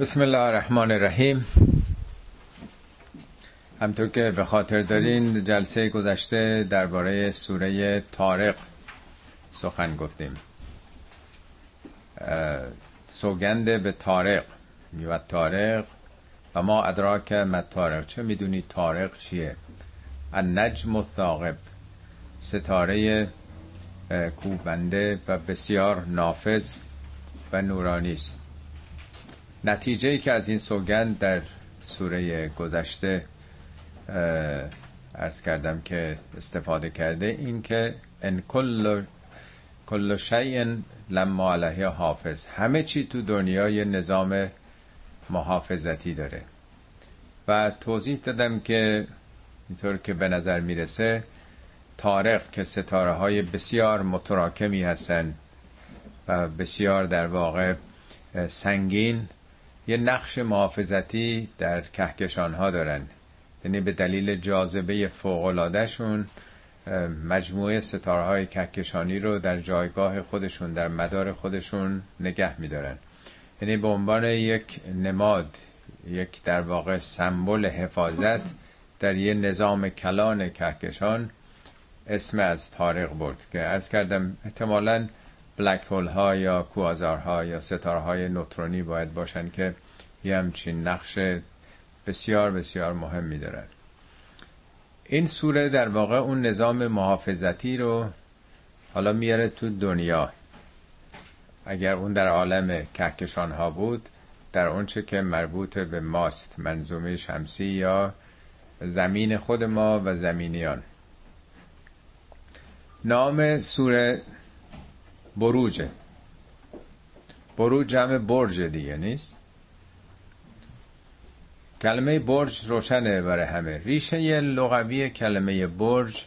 بسم الله الرحمن الرحیم. همطور که به خاطر دارین جلسه گذشته درباره سوره تارق سخن گفتیم. سوگند به تارق میوت تارق و ما ادراک مت تارق چه می‌دونی تارق چیه؟ النجم الثاقب. ستاره کوبنده و بسیار نافذ و نورانی است. نتیجه ای که از این سوگند در سوره گذشته ارز کردم که استفاده کرده این که ان کل کل شیء لما علیه حافظ. همه چی تو دنیا یه نظام محافظتی داره. و توضیح دادم که اینطور که به نظر می‌رسه تارق که ستاره های بسیار متراکمی هستن و بسیار در واقع سنگین یه نقش محافظتی در کهکشان ها دارن. یعنی به دلیل جاذبه فوقلادهشون مجموعه ستاره های کهکشانی رو در جایگاه خودشون در مدار خودشون نگه میدارن. یعنی به عنوان یک نماد یک در واقع سمبل حفاظت در یه نظام کلان کهکشان اسم از تارق برد که ارز کردم احتمالا بلک هول ها یا کوازارها یا ستاره های نوترونی باید باشن که یه همچین نقش بسیار بسیار مهم دارن. این سوره در واقع اون نظام محافظتی رو حالا میاره تو دنیا. اگر اون در عالم کهکشان ها بود در اونچه که مربوط به ماست منظومه شمسی یا زمین خود ما و زمینیان. نام سوره بروجه. بروج جمع برج دیگه نیست؟ کلمه برج روشنه برای همه. ریشه لغوی کلمه برج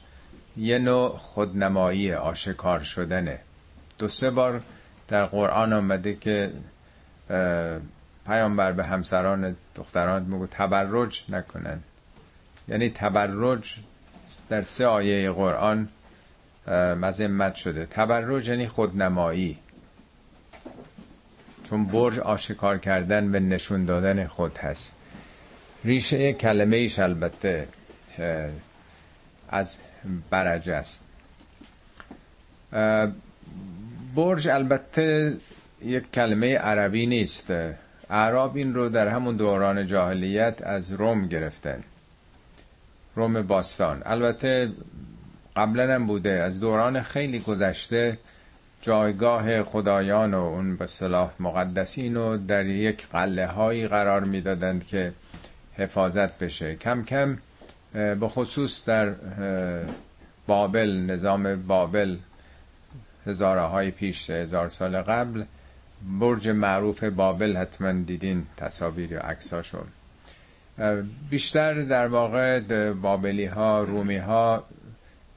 یه نوع خودنمایی آشکار شدنه. دو سه بار در قرآن آمده که پیامبر به همسران دختران میگو تبرج نکنن. یعنی تبرج در سه آیه قرآن مذمت شده. تبرج یعنی خودنمایی. چون برج آشکار کردن به نشون دادن خود هست. ریشه کلمه ایش البته از برج است. برج البته یک کلمه عربی نیست. عرب این رو در همون دوران جاهلیت از روم گرفتن. روم باستان. البته قبلا هم بوده. از دوران خیلی گذشته جایگاه خدایان و اون به صلاح مقدسین رو در یک قله هایی قرار می‌دادند که حفاظت بشه. کم کم به خصوص در بابل نظام بابل هزاره های پیش هزار سال قبل برج معروف بابل حتما دیدین تصاویر و عکساشو. بیشتر در واقع بابلی ها رومی ها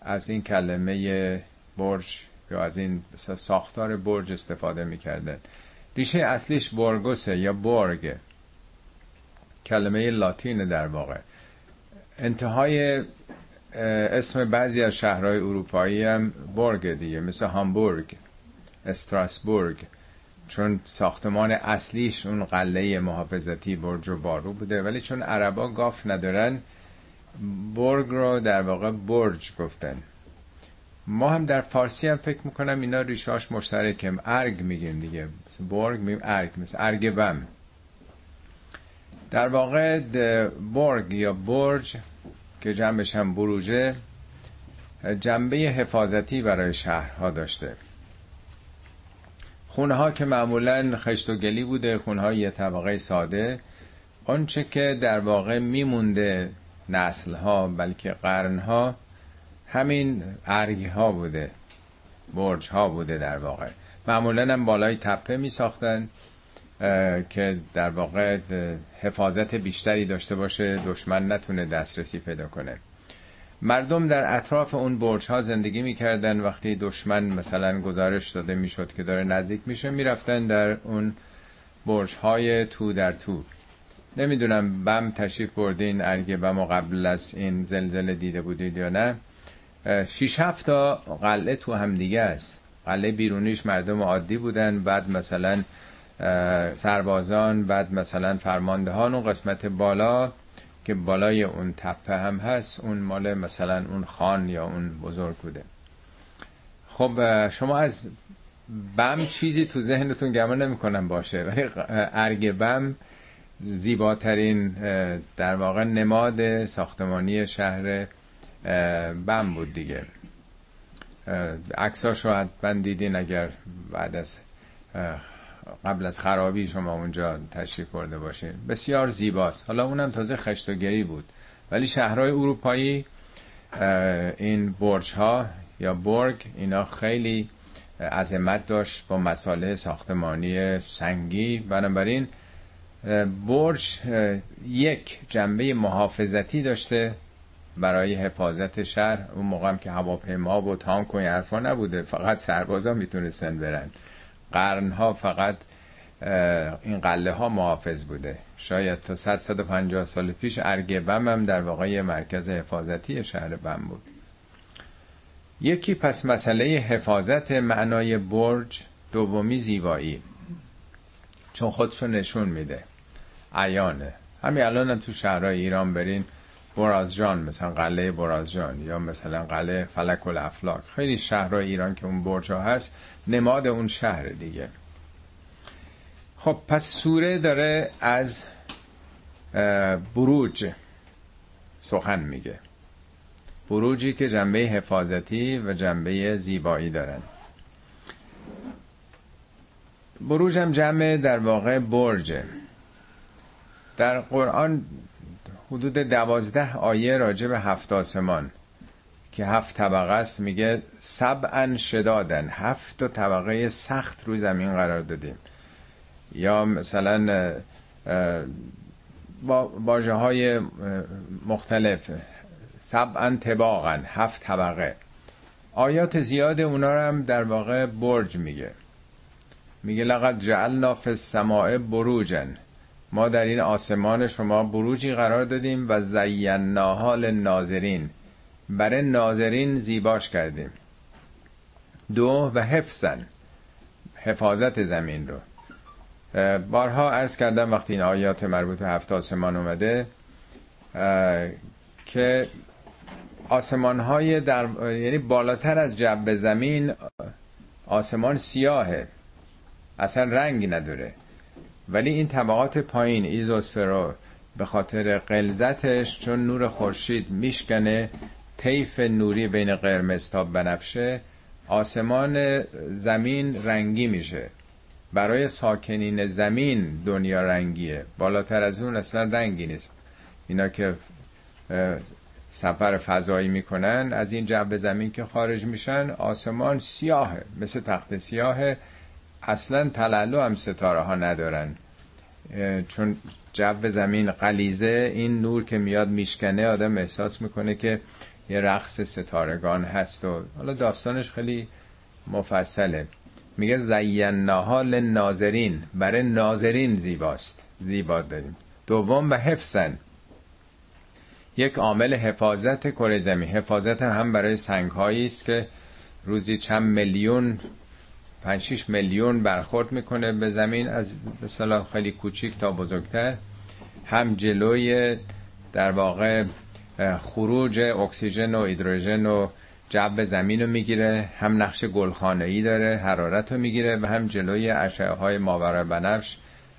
از این کلمه برج یا از این ساختار برج استفاده می‌کردن ریشه اصلیش برگوسه یا برگ. کلمه لاتین در واقع. انتهای اسم بعضی از شهرهای اروپایی هم برگ دیگه مثل هامبورگ استراسبورگ. چون ساختمان اصلیش اون قله محافظتی برج و بارو بوده ولی چون عربا گاف ندارن برگ رو در واقع برج گفتن. ما هم در فارسی هم فکر می‌کنم اینا ریشاش مشترکم ارگ میگیم دیگه. برگ میگیم ارگ مثل ارگ بم. در واقع برگ یا برج که جنبش هم بروجه جنبه حفاظتی برای شهرها داشته. خونه ها که معمولا خشت و گلی بوده خونه های یه طبقه ساده آنچه که در واقع میمونده نسل ها بلکه قرن ها همین ارگ ها بوده برج ها بوده در واقع. معمولا هم بالای تپه می ساختن که در واقع حفاظت بیشتری داشته باشه دشمن نتونه دسترسی پیدا کنه. مردم در اطراف اون برج ها زندگی می‌کردن. وقتی دشمن مثلا گزارش داده می‌شد که داره نزدیک میشه می‌رفتن در اون برج های تو در تو. نمی‌دونم بم تشریف بردین ارگ بم و قبل از این زلزله دیده بودید یا نه. شیش هفت تا قلعه تو هم دیگه است. قلعه بیرونیش مردم عادی بودن بعد مثلا سربازان بعد مثلا فرماندهان اون قسمت بالا که بالای اون تپه هم هست اون مال مثلا اون خان یا اون بزرگ بوده. خب شما از بم چیزی تو ذهنتون گمان نمی‌کنم باشه ولی ارگ بم زیباترین در واقع نماد ساختمانی شهر بم بود دیگه. عکساش رو حتما دیدین اگر بعد از قبل از خرابی شما اونجا تشریف کرده باشین. بسیار زیباست. حالا اونم تازه خشتگری بود. ولی شهرهای اروپایی این برج ها یا برگ اینا خیلی عظمت داشت با مساله ساختمانی سنگی. بنابراین برج یک جنبه محافظتی داشته برای حفاظت شهر. اون موقع هم که هواپیما و تانک و حرفا نبوده فقط سربازا می‌تونستن برن. قرنها فقط این قله ها محافظ بوده. شاید تا 100 150 سال پیش ارگ بم هم در واقع مرکز حفاظتی شهر بم بود. یکی پس مسئله حفاظت معنای برج دومی زیبایی. چون خودشو نشون میده. عیانه. همین الان هم تو شهرهای ایران برین برازجان مثلا قلعه برازجان یا مثلا قلعه فلک الافلاک. خیلی شهرهای ایران که اون برج هست نماد اون شهر دیگه. خب پس سوره داره از بروج سخن میگه. بروجی که جنبه حفاظتی و جنبه زیبایی دارن. بروج هم جمع در واقع برجه. در قرآن حدود دوازده آیه راجع به هفت آسمان که هفت طبقه است میگه سبعا شدادن هفت طبقه سخت روی زمین قرار دادیم. یا مثلا با های مختلف سبعا تباقا هفت طبقه. آیات زیاد اونا رو هم در واقع برج میگه. میگه لقد جعلنا فی السماء بروجن ما در این آسمان شما بروجی قرار دادیم و زیناها للناظرین. برای ناظرین زیباش کردیم. دو و حفظن. حفاظت زمین رو. بارها عرض کردم وقتی این آیات مربوط به هفت آسمان اومده که آسمان های در یعنی بالاتر از جو زمین آسمان سیاهه. اصلا رنگی نداره. ولی این طبقات پایین ایزوسفرو به خاطر قلزتش چون نور خورشید میشکنه طیف نوری بین قرمز تا بنفشه آسمان زمین رنگی میشه. برای ساکنین زمین دنیا رنگیه. بالاتر از اون اصلا رنگی نیست. اینا که سفر فضایی می‌کنن از این جو زمین که خارج میشن آسمان سیاهه مثل تخت سیاهه. اصلا تلالو هم ستاره ها ندارن. چون جو زمین قلیزه این نور که میاد میشکنه آدم احساس می‌کنه که یه رقص ستارگان هست و حالا داستانش خیلی مفصله. میگه زیناها للناظرین برای ناظرین زیباست. زیبا داریم. دوم و حفظن یک عامل حفاظت کره زمین. حفاظت هم برای سنگ است که روزی چند میلیون 5 میلیون برخورد می‌کنه به زمین. از مثلا خیلی کوچیک تا بزرگتر. هم جلوی در واقع خروج اکسیژن و هیدروژن و جو زمین رو می‌گیره. هم نقش گلخانه ای داره حرارت رو می‌گیره و هم جلوی اشعه های ماورا بنفش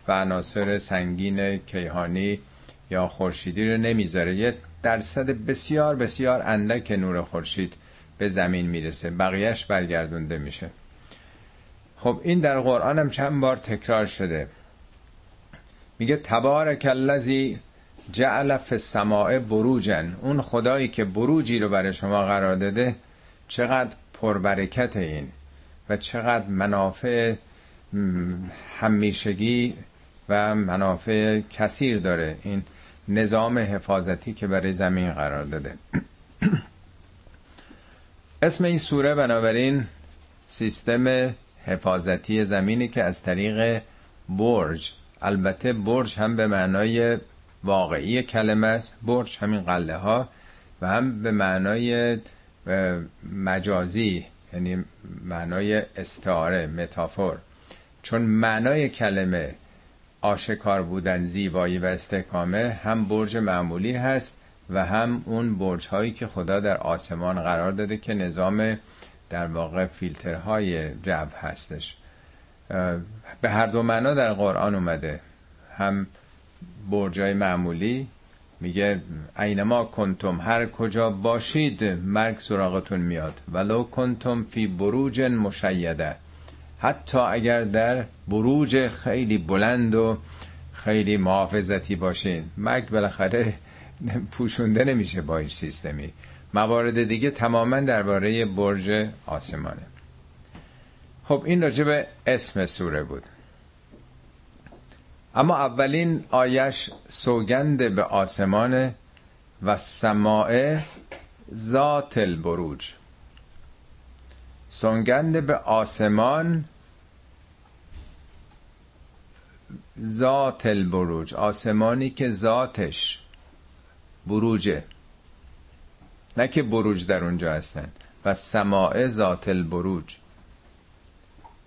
و عناصر سنگین کیهانی یا خورشیدی رو نمی‌ذاره. یه درصد بسیار بسیار اندک نور خورشید به زمین می‌رسه. بقیهش برگردونده میشه. خب این در قرآن هم چند بار تکرار شده. میگه تبارک الذی جعل فی السماء بروجن. اون خدایی که بروجی رو برای شما قرار داده چقدر پربرکت این و چقدر منافع همیشگی و منافع کثیر داره. این نظام حفاظتی که برای زمین قرار داده. اسم این سوره بنابراین سیستم حفاظتی زمینی که از طریق برج البته برج هم به معنای واقعی کلمه است برج همین قله ها و هم به معنای مجازی یعنی معنای استعاره متافور. چون معنای کلمه آشکار بودن زیبایی و استحکامه هم برج معمولی هست و هم اون برج هایی که خدا در آسمان قرار داده که نظام در واقع فیلترهای جو هستش. به هر دو معنا در قرآن اومده. هم برجای معمولی میگه اینما کنتم هر کجا باشید مرگ سراغتون میاد. ولو کنتم فی بروج مشیده. حتی اگر در بروج خیلی بلند و خیلی محافظتی باشین مرگ بالاخره پوشونده نمیشه با این سیستمی. موارد دیگه تماما درباره برج آسمانه. خب این راجع به اسم سوره بود. اما اولین آیش سوگند به آسمان و سماع ذات البروج. سوگند به آسمان ذات البروج آسمانی که ذاتش بروجه. نه که بروج در اونجا هستن و سماع ذات البروج.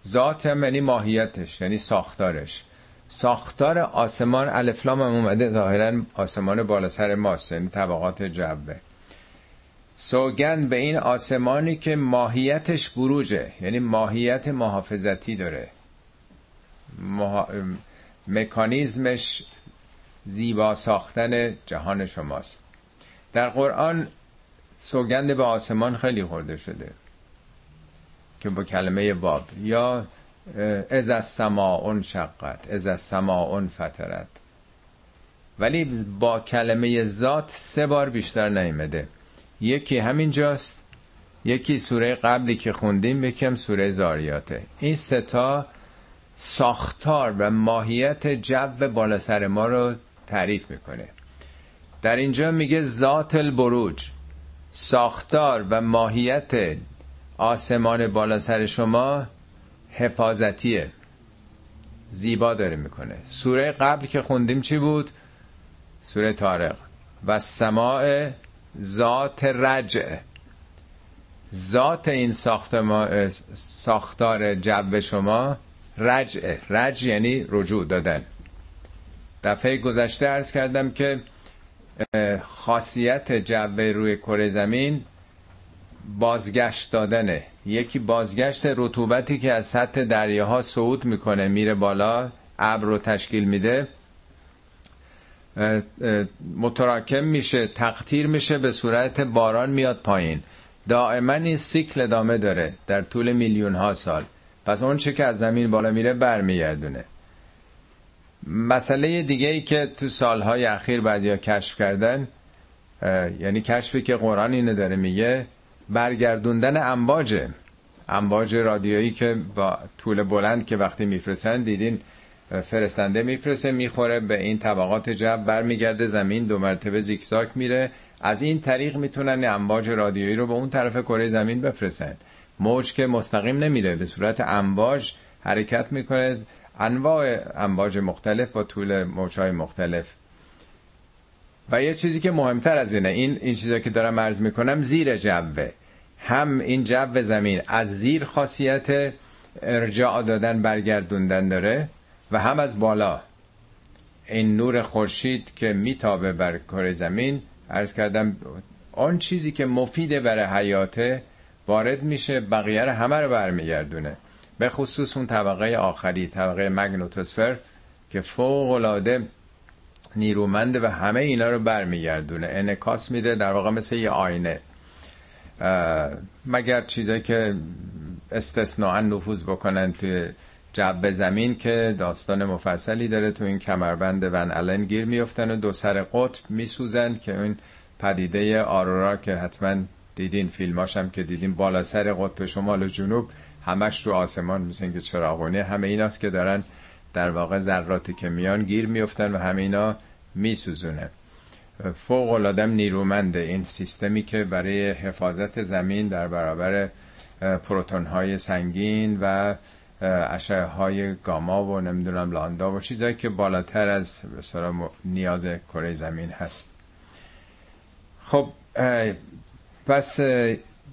ذات هم یعنی ماهیتش یعنی ساختارش. ساختار آسمان الفلام هم اومده ظاهرا آسمان بالا سر ماست یعنی طبقات جبه سوگند به این آسمانی که ماهیتش بروجه یعنی ماهیت محافظتی داره. مها... مکانیزمش زیبا ساختن جهان شماست. در قرآن سوگند به آسمان خیلی خورده شده که با کلمه باب یا از از سماعون شقت از از سماعون فترت. ولی با کلمه ذات سه بار بیشتر نیمده یکی همینجاست یکی سوره قبلی که خوندیم یکم سوره زاریاته. این ستا ساختار و ماهیت جو بالا سر ما رو تعریف می‌کنه. در اینجا میگه ذات البروج. ساختار و ماهیت آسمان بالا سر شما حفاظتیه. زیبا داره می‌کنه. سوره قبل که خوندیم چی بود؟ سوره تارق و سماع ذات رجع. ذات این ساختار جو شما رجع. رجع یعنی رجوع دادن. دفعه گذشته ارز کردم که خاصیت جو روی کره زمین بازگشت دادنه. یکی بازگشت رطوبتی که از سطح دریاها صعود می‌کنه میره بالا ابر رو تشکیل میده. متراکم میشه تقطیر میشه به صورت باران میاد پایین. دائما این سیکل ادامه داره در طول میلیون ها سال. پس اون چه که از زمین بالا میره برمیگردونه. مسئله دیگه ای که تو سالهای اخیر بعضیا کشف کردن یعنی کشفی که قرآن اینو داره میگه برگردوندن امواجه امواج رادیویی که با طول بلند که وقتی میفرستن دیدین فرستنده میفرسته می‌خوره به این طبقات جو برمیگرده زمین دو مرتبه زیکزاک میره. از این طریق می‌تونن امواج رادیویی رو به اون طرف کره زمین بفرستن. موج که مستقیم نمیره به صورت امواج حرکت می‌کنه. انواع امواج مختلف با طول موجهای مختلف. و یه چیزی که مهمتر از اینه این این چیزی که دارم عرض می‌کنم زیر جوه. هم این جو زمین از زیر خاصیت ارجاع دادن برگردوندن داره و هم از بالا. این نور خورشید که میتابه بر کره زمین عرض کردم آن چیزی که مفیده برای حیاته وارد میشه بقیه رو همه رو برمیگردونه. به خصوص اون طبقه آخری طبقه مگنوتوسفر که فوق العاده نیرومنده و همه اینا رو برمیگردونه. انکاس میده در واقع مثل یه آینه. مگر چیزایی که استثناء نفوذ بکنن توی جو زمین که داستان مفصلی داره تو این کمربند ون الن گیر میفتن و دو سر قطب میسوزن که این پدیده آرورا که حتما دیدین فیلماش هم که دیدین بالا سر قطب شمال و جنوب همش رو آسمان مثل که چراغونه. همه ایناست که دارن در واقع ذراتی که میان گیر میفتن و همه اینا میسوزونه. فوق العاده نیرومنده. این سیستمی که برای حفاظت زمین در برابر پروتون های سنگین و اشعه های گاما و نمی‌دونم لاندا و چیزایی که بالاتر از مثلا نیاز کره زمین هست. خب پس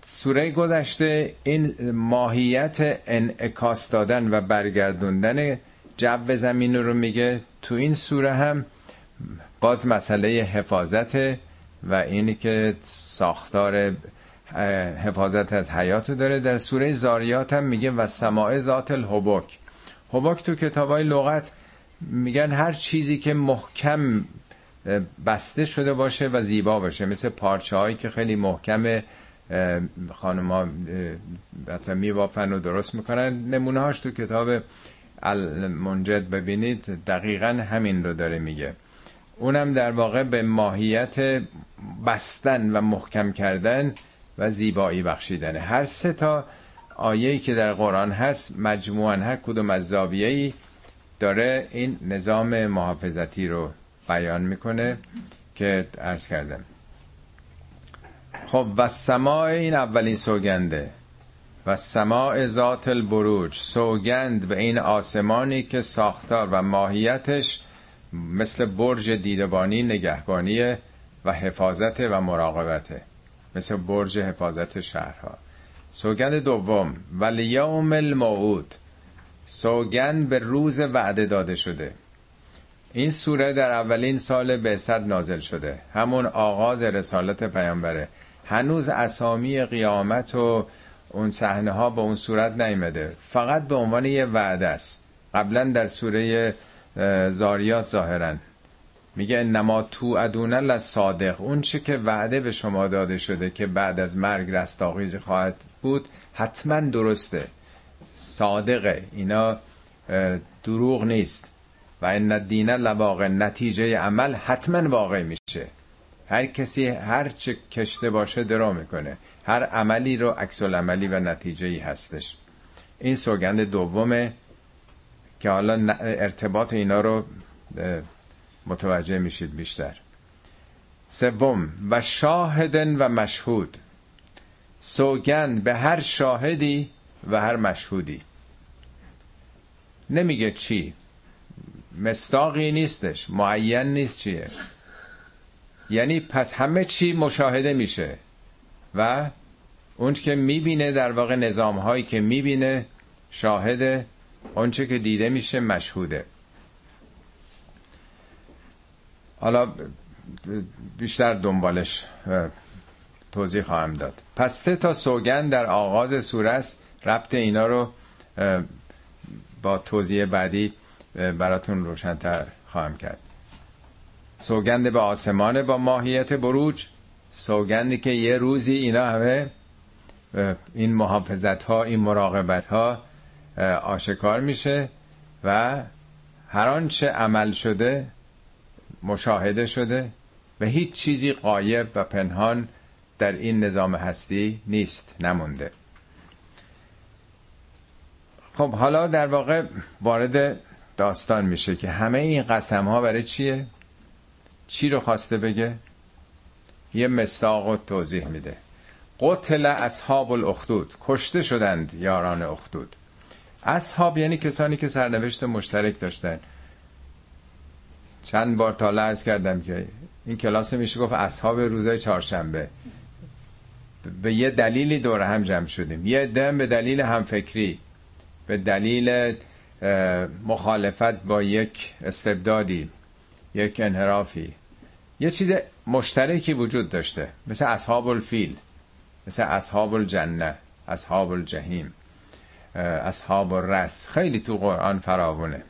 سوره گذشته این ماهیت انعکاس دادن و برگردوندن جو زمین رو میگه تو این سوره هم باز مسئله حفاظت و اینی که ساختار حفاظت از حیات داره. در سوره زاریات هم میگه و سماع ذات الحبک. حبک تو کتاب های لغت میگن هر چیزی که محکم بسته شده باشه و زیبا باشه. مثل پارچه هایی که خیلی محکم خانم ها میبافن و درست می‌کنن. نمونه هاش تو کتاب المنجد ببینید دقیقا همین رو داره میگه. اونم در واقع به ماهیت بستن و محکم کردن و زیبایی بخشیدن هر سه تا آیه‌ای که در قرآن هست مجموعا هر کدوم از زاویه‌ای داره این نظام محافظتی رو بیان می‌کنه که عرض کردم. خب و سماع این اولین سوگنده. و سماع ذات البروج سوگند به این آسمانی که ساختار و ماهیتش مثل برج دیدبانی نگهبانی و حفاظت و مراقبته. مثل برج حفاظت شهرها. سوگند دوم ولیوم الموعود. سوگند به روز وعده داده شده. این سوره در اولین سال بعثت نازل شده. همون آغاز رسالت پیامبره. هنوز اسامی قیامت و اون صحنه ها به اون صورت نیمده فقط به عنوان یه وعده است. قبلا در سوره زاریات ظاهرا. میگه انما تو ادون صادق اون چه که وعده به شما داده شده که بعد از مرگ رستاخیز خواهد بود حتما درسته. صادقه. اینا دروغ نیست. و این الدین لواقع. نتیجه عمل حتما واقع میشه. هر کسی هر چه کشته باشه درو می‌کنه. هر عملی رو عکس عملی و نتیجه ای هستش. این سوگند دومه که حالا ارتباط اینا رو متوجه میشید بیشتر. سوم و شاهدن و مشهود. سوگند به هر شاهدی و هر مشهودی. نمیگه چی. مستاقی نیستش. معین نیست چیه. یعنی پس همه چی مشاهده میشه. و اون که می‌بینه در واقع نظام هایی که می‌بینه شاهده اونچه که دیده میشه مشهوده. حالا بیشتر دنبالش توضیح خواهم داد. پس سه تا سوگن در آغاز سوره است. ربط اینا رو با توضیح بعدی براتون روشنتر خواهم کرد. سوگند به آسمان با ماهیت بروج سوگندی که یه روزی اینا همه این محافظت ها این مراقبت ها آشکار میشه و هر آنچه عمل شده مشاهده شده و هیچ چیزی قایب و پنهان در این نظام هستی نیست نمونده خب حالا در واقع وارد داستان میشه که همه این قسم ها برای چیه؟ چی رو خواسته بگه؟ یه مستاق توضیح میده. قتل اصحاب الاخدود. کشته شدند یاران اخدود. اصحاب یعنی کسانی که سرنوشت مشترک داشتن. چند بار تا عرض کردم که این کلاس میشه گفت اصحاب روزای چهارشنبه. به یه دلیلی دور هم جمع شدیم. یه دم به دلیل همفکری. به دلیل مخالفت با یک استبدادی. یک انحرافی. یه چیز مشترکی وجود داشته. مثل اصحاب الفیل. مثل اصحاب الجنه. اصحاب الجهیم اصحاب الرس. خیلی تو قرآن فراونه.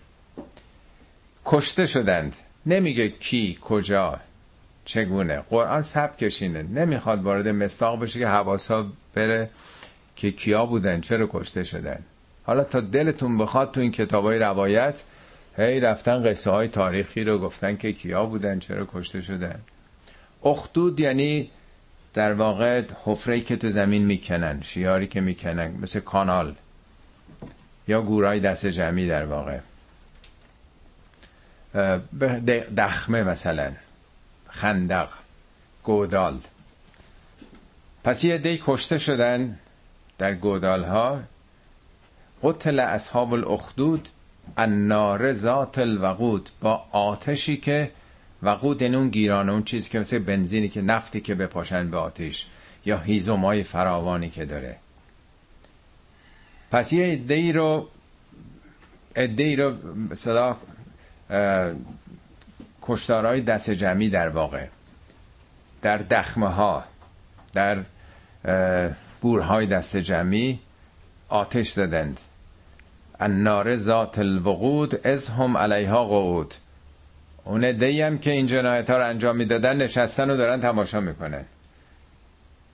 کشته شدند. نمیگه کی کجا چگونه. قرآن سب کشینه. نمی‌خواد وارد مستاق بشه که حواسا بره که کیا بودن چرا کشته شدن. حالا تا دلتون بخواد تو این کتاب های روایت هی رفتن قصه های تاریخی رو گفتن که کیا بودن چرا کشته شدن. اخدود یعنی در واقع حفره که تو زمین می‌کنن شیاری که می‌کنن مثل کانال یا گورای دست جمعی در واقع. دخمه مثلا خندق گودال. پس یه دی کشته شدن در گودال ها قتل اصحاب الاخدود النار ذات الوقود با آتشی که وقود این اون گیرانه اون چیزی که مثل بنزینی که نفتی که بپاشن به آتش یا هیزومای فراوانی که داره. پس یه ای رو ای رو صدا کشتارهای دست جمعی در واقع در دخمه ها در گورهای دست جمعی آتش زدند. النار ذات الوقود از هم علیها قعود. اون هم که این جنایت ها رو انجام می‌دادن نشستن و دارن تماشا می‌کنن.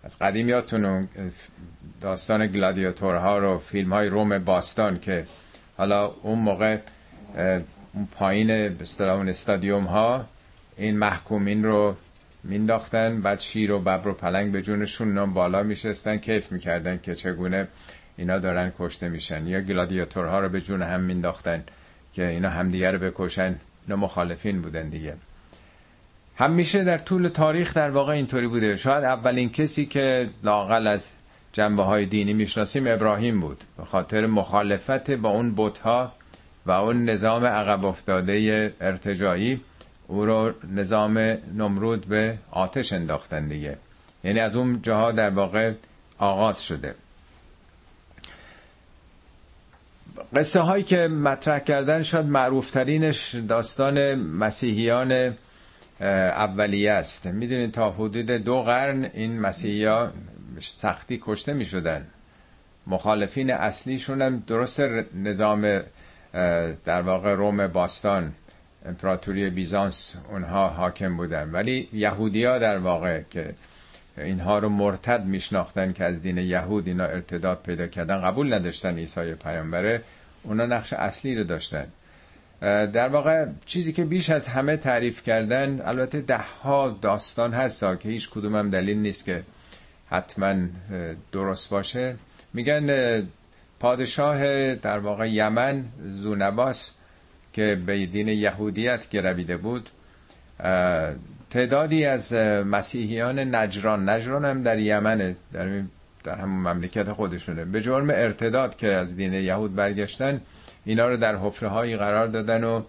از قدیم یادتون داستان گلادیاتورها رو فیلم های روم باستان که حالا اون موقع اون پایین به اون استادیوم ها این محکومین رو مینداختن بعد شیر و ببر و پلنگ به جونشون نام بالا میشستن کیف می‌کردن که چگونه اینا دارن کشته میشن. یا گلادیاتورها رو به جون هم مینداختن که اینا همدیگه رو بکشن. اینا مخالفین بودن دیگه. همیشه در طول تاریخ در واقع اینطوری بوده. شاید اولین کسی که لاقل از جنبه های دینی می‌شناسیم ابراهیم بود. به خاطر مخالفت با اون بتها و اون نظام عقب افتاده ارتجایی او رو نظام نمرود به آتش انداختن دیگه. یعنی از اون جاها در واقع آغاز شده. قصه هایی که مطرح کردن شاید معروفترینش داستان مسیحیان اولیه است. می‌دونید تا حدود دو قرن این مسیحی سختی کشته می شدن مخالفین اصلیشون هم درست نظام در واقع روم باستان امپراتوری بیزانس اونها حاکم بودن. ولی یهودی ها در واقع که اینها رو مرتد میشناختن که از دین یهود اینا ارتداد پیدا کردن. قبول نداشتن عیسی پیامبره. اونا نقش اصلی رو داشتن. در واقع چیزی که بیش از همه تعریف کردن البته ده ها داستان هست که هیچ کدوم دلیل نیست که حتما درست باشه. میگن پادشاه در واقع یمن زونباس که به دین یهودیت گرویده بود تعدادی از مسیحیان نجران نجران هم در یمنه در, در همون مملکت خودشونه. به جرم ارتداد که از دین یهود برگشتن اینا رو در حفره هایی قرار دادن و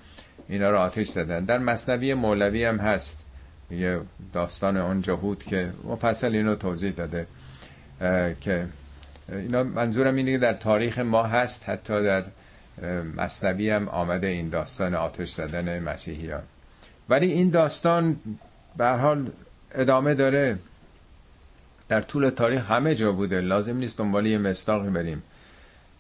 اینا رو آتش زدن. در مصنوی مولوی هم هست. یه داستان اون جهود که مفصل اینو توضیح داده. که اینا منظورم اینه در تاریخ ما هست حتی در مصنوی هم آمده این داستان آتش زدن مسیحیان. ولی این داستان به حال ادامه داره. در طول تاریخ همه جا بوده. لازم نیست دنبال یه مستاقی بریم.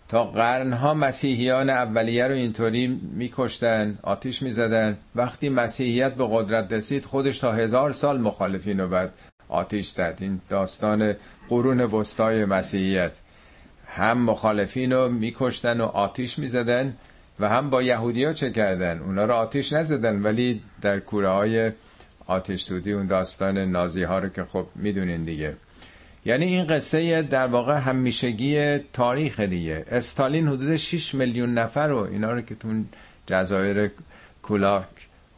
تا قرنها مسیحیان اولیه رو اینطوری میکشتن آتیش می‌زدن. وقتی مسیحیت به قدرت رسید خودش تا هزار سال مخالفین رو بعد آتیش زد. این داستان قرون وسطای مسیحیت. هم مخالفین رو میکشتن و آتیش می‌زدن و هم با یهودی ها چه کردن؟ اونا رو آتیش نزدن ولی در کوره های آتش دودی اون داستان نازی ها رو که خب می‌دونین دیگه. یعنی این قصه در واقع همیشگی تاریخ دیگه. استالین حدود 6 میلیون نفر رو اینا رو که تو جزایر کولاک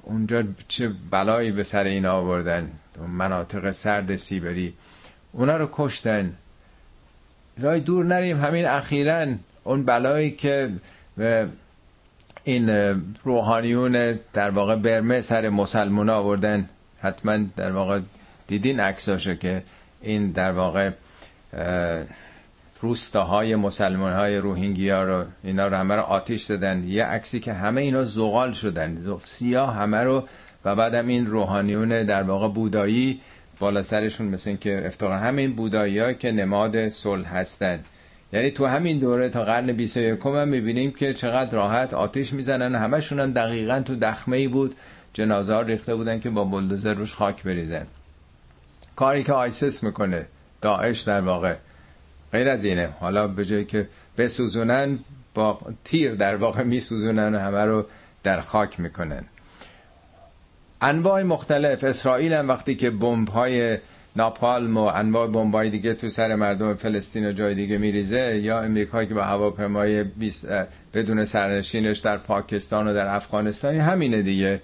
اونجا چه بلایی به سر اینا آوردن مناطق سرد سیبری اونا رو کشتن. رای دور نریم همین اخیرا اون بلایی که این روحانیون در واقع برمه سر مسلمان آوردن. حتما در واقع دیدین عکساشو که این در واقع روستاهای مسلمان های روهینگی ها رو اینا رو همه رو آتیش دادن. یه عکسی که همه اینا زغال شدن. سیاه همه رو و بعدم این روحانیون در واقع بودایی بالا سرشون مثل این که افتقار همین بودایی ها که نماد صلح هستن. یعنی تو همین دوره تا قرن 21 هم می‌بینیم که چقدر راحت آتیش می‌زنن. همشون هم دقیقا تو دخمه ای بود. جنازه ریخته بودن که با بلدوزر روش خاک بریزن. کاری که آیسس می‌کنه داعش در واقع. غیر از اینه. حالا به جایی که بسوزونن با تیر در واقع میسوزونن و همه رو در خاک می‌کنن. انواع مختلف. اسرائیل هم وقتی که بمب های ناپالم و انواع بمبای دیگه تو سر مردم فلسطین و جای دیگه میریزه یا امریکا که با هواپیمای بدون سرنشینش در پاکستان و در افغانستان همینه دیگه.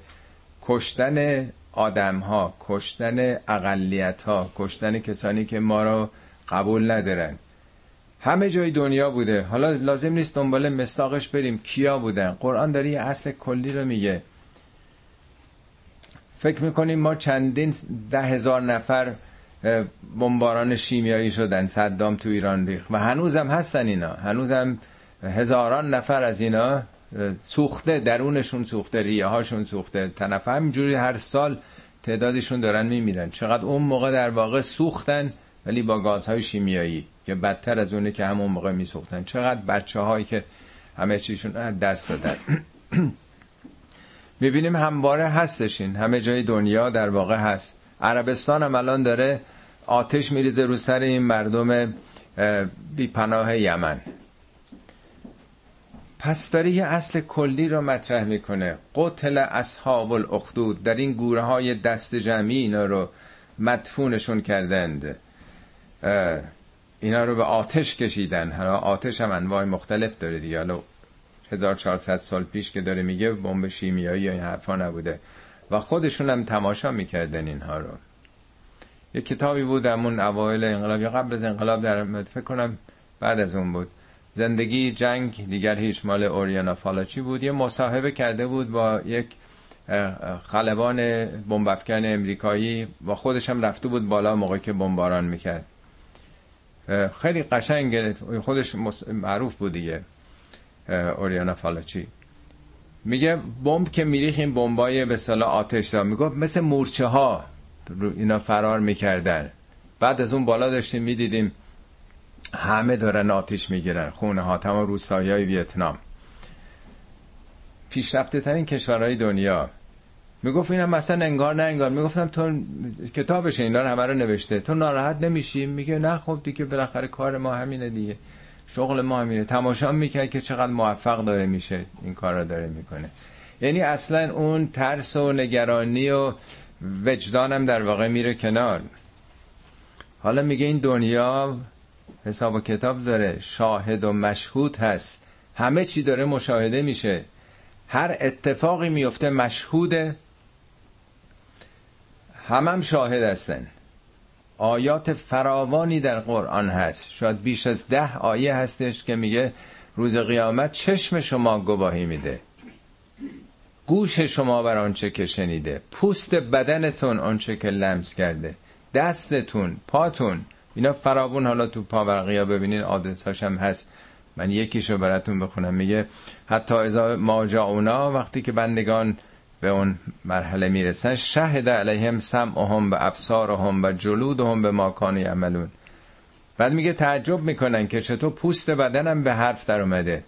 کشتن آدم ها کشتن اقلیت ها کشتن کسانی که ما رو قبول ندارن. همه جای دنیا بوده. حالا لازم نیست دنبال مستاقش بریم. کیا بودن؟ قرآن داره یه اصل کلی رو میگه. فکر می‌کنیم ما چندین ده هزار نفر بمباران شیمیایی شدن. صدام تو ایران ریخ و هنوزم هستن اینا. هنوزم هزاران نفر از اینا سوخته درونشون سوخته ریه هاشون سوخته. تنف همینجوری هر سال تعدادشون دارن میمیرن. چقدر اون موقع در واقع سوختن ولی با گازهای شیمیایی که بدتر از اونه که همون موقع میسوختن. چقدر بچه هایی که همه چیشون دست دادن. می‌بینیم همواره هستشین. همه جای دنیا در واقع هست. عربستان هم الان داره آتش میریزه رو سر این مردم بی پناه یمن. پس داره یه اصل کلی رو مطرح می‌کنه. قتل اصحاب الاخدود در این گوره های دست جمعی اینا رو مدفونشون کردند. اینا رو به آتش کشیدن. حالا آتش هم انواع مختلف داره دیگه. حالا 1400 سال پیش که داره میگه بمب شیمیایی یا این حرفا نبوده. و خودشون هم تماشا می‌کردن اینها رو. یه کتابی بود همون اوایل انقلاب یا قبل از انقلاب در فکر کنم بعد از اون بود. زندگی جنگ دیگر هیچ مال اوریانا فالاچی بود. یه مصاحبه کرده بود با یک خلبان بمبافکن امریکایی و خودش هم رفته بود بالا موقعی که بمباران می‌کرد. خیلی قشنگ خودش معروف بود دیگه اوریانا فالاچی. میگه بمب که میریخ این بمبای به صلاح آتش دا می‌گفت مثل مورچه ها اینا فرار می‌کردن. بعد از اون بالا داشتیم می‌دیدیم همه دارن آتیش می‌گیرن. خونه ها تمام روستایی های ویتنام. پیشرفته ترین کشورهای دنیا. می‌گفت اینم مثلا انگار نه انگار. می‌گفتم تو کتابش اینا رو همه رو نوشته. تو ناراحت نمیشی؟ میگه نه خب دیگه بالاخره کار ما همینه دیگه. شغل ما همینه. تماشا می‌کرد که چقدر موفق داره میشه. این کار رو داره می‌کنه. یعنی اصلا اون ترس و نگرانی و وجدانم در واقع میره کنار. حالا میگه این دنیا حساب و کتاب داره شاهد و مشهود هست. همه چی داره مشاهده میشه. هر اتفاقی میفته مشهوده همم شاهد هستن. آیات فراوانی در قرآن هست. شاید بیش از ده آیه هستش که میگه روز قیامت چشم شما گواهی میده. گوش شما بر آنچه که شنیده. پوست بدنتون آنچه که لمس کرده. دستتون پاتون. اینا فرابون حالا تو پاورقیا ببینین آدرس هاشم هست. من یکیشو براتون بخونم. میگه حتی ازا ما جاونا وقتی که بندگان به اون مرحله می‌رسن شهد علیهم سمعهم و ابصارهم و جلودهم به ماکانی عملون بعد میگه تعجب می‌کنن که چطور پوست بدنم به حرف در اومده.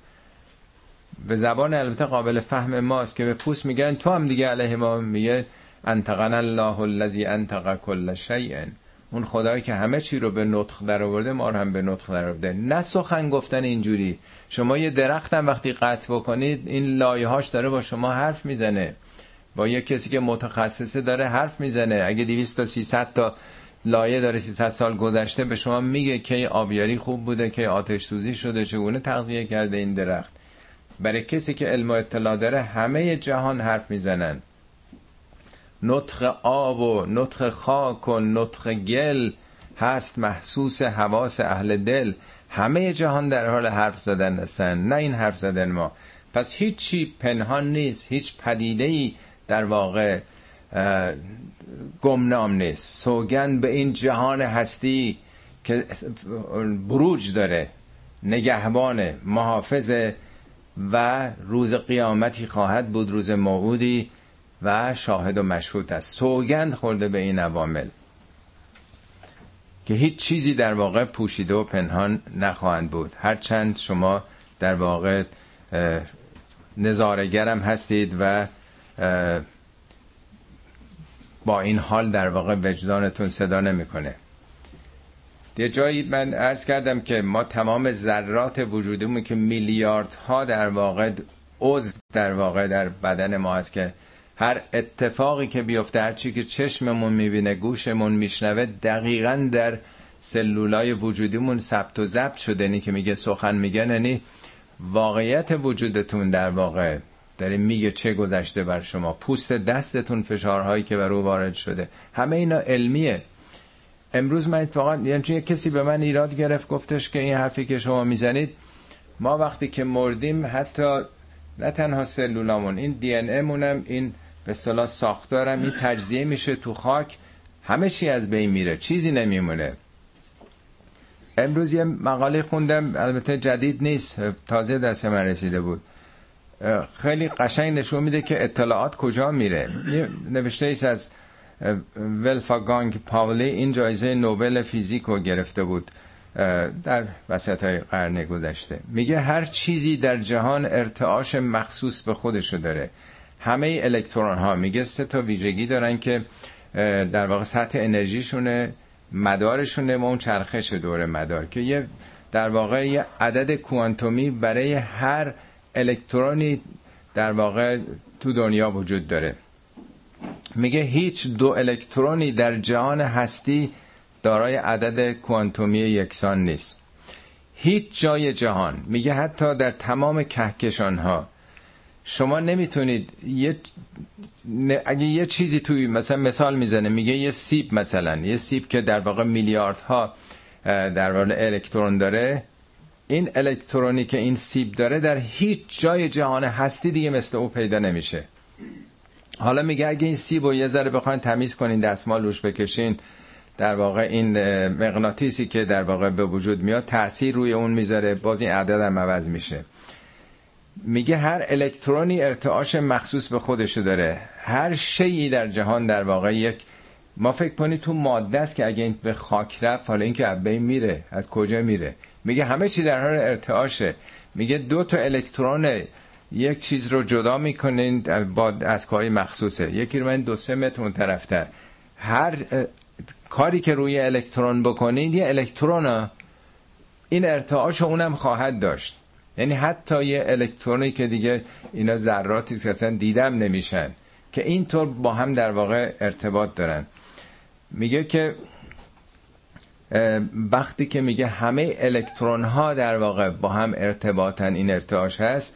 به زبان البته قابل فهم ماست که به پوست میگن تو هم دیگه علیه ما. میگه انتقن الله الذی انتق کل شیء. اون خدایی که همه چی رو به نطق در آورده ما رو هم به نطق در آورده نه سخن گفتن اینجوری. شما یه درختم وقتی قطع بکنید این لایه هاش داره با شما حرف می‌زنه. با یه کسی که متخصصه داره حرف می‌زنه. اگه 200 تا 300 تا لایه داره 300 سال گذشته به شما میگه که آبیاری خوب بوده که آتش سوزی شده چگونه تغذیه کرده این درخت. برای کسی که علم و اطلاع داره همه جهان حرف می‌زنن. نطق آب و نطق خاک و نطق گل هست محسوس حواس اهل دل. همه جهان در حال حرف زدن هستن نه این حرف زدن ما. پس هیچی پنهان نیست هیچ پدیده ای در واقع گمنام نیست. سوگن به این جهان هستی که بروج داره نگهبان محافظ و روز قیامتی خواهد بود روز موعودی. و شاهد و مشهود است. سوگند خورده به این عوامل که هیچ چیزی در واقع پوشیده و پنهان نخواهند بود. هرچند شما در واقع نظارگرم هستید و با این حال در واقع وجدانتون صدا نمی‌کنه. یه جایی من عرض کردم که ما تمام ذرات وجودمون که میلیاردها در واقع عضو در واقع در بدن ما هست که هر اتفاقی که بیفته هر چی که چشممون می‌بینه گوشمون میشنوه دقیقا در سلولای وجودیمون ثبت و ضبط شده. نی که میگه سخن میگه یعنی واقعیت وجودتون در واقع داره میگه چه گذشته بر شما. پوست دستتون فشارهایی که بر او وارد شده. همه اینا علمیه. امروز من اتفاقا یعنی چون کسی به من ایراد گرفت گفتش که این حرفی که شما می‌زنید ما وقتی که مردیم حتی نه تنها سلولامون این دی ان امونم این به اصطلاح ساختارم این تجزیه میشه تو خاک. همه چی از بین میره چیزی نمیمونه. امروز یه مقاله خوندم البته جدید نیست تازه دست من رسیده بود. خیلی قشنگ نشون میده که اطلاعات کجا میره. یه نوشته ایست از ولفاگانگ پاولی این جایزه نوبل فیزیک رو گرفته بود در وسط های قرن گذشته. میگه هر چیزی در جهان ارتعاش مخصوص به خودشو داره. همه الکترون ها میگه سه تا ویژگی دارن که در واقع سطح انرژیشونه مدارشونه ما اون چرخش دور مدار که یه در واقع یه عدد کوانتومی برای هر الکترونی در واقع تو دنیا وجود داره. میگه هیچ دو الکترونی در جهان هستی دارای عدد کوانتومی یکسان نیست. هیچ جای جهان میگه حتی در تمام کهکشان ها شما نمی‌تونید یه اگه یه چیزی توی مثلا مثال می‌زنه میگه یه سیب مثلا یه سیب که در واقع میلیاردها در واقع الکترون داره. این الکترونی که این سیب داره در هیچ جای جهان هستی دیگه مثل او پیدا نمیشه. حالا میگه اگه این سیب و یه ذره بخواین تمیز کنین دستمال روش بکشین در واقع این مغناطیسی که در واقع به وجود میاد تاثیر روی اون می‌ذاره. باز این عدد هم عوض میشه. میگه هر الکترونی ارتعاش مخصوص به خودشو داره. هر شیعی در جهان در واقع یک ما فکر کنید تو ماده است که اگه این به خاک رفت حالا این که بین میره. از کجا میره؟ میگه همه چی در حال ارتعاشه. میگه دو تا الکترون یک چیز رو جدا می‌کنین با دستگاهی مخصوصه. یکی رو من دو سه متر اون طرفتر. هر کاری که روی الکترون بکنید یه الکترون این ارتعاش اونم خواهد داشت. یعنی حتی یه الکترونی که دیگه اینا ذراتی که اصلا دیدم نمیشن که اینطور با هم در واقع ارتباط دارن. میگه که وقتی که میگه همه الکترون ها در واقع با هم ارتباطن این ارتعاش هست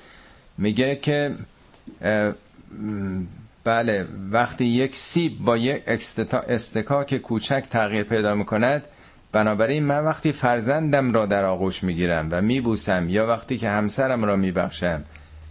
میگه که بله وقتی یک سیب با یک استکاک کوچک تغییر پیدا می‌کند بنابراین من وقتی فرزندم را در آغوش می‌گیرم و میبوسم یا وقتی که همسرم را میبخشم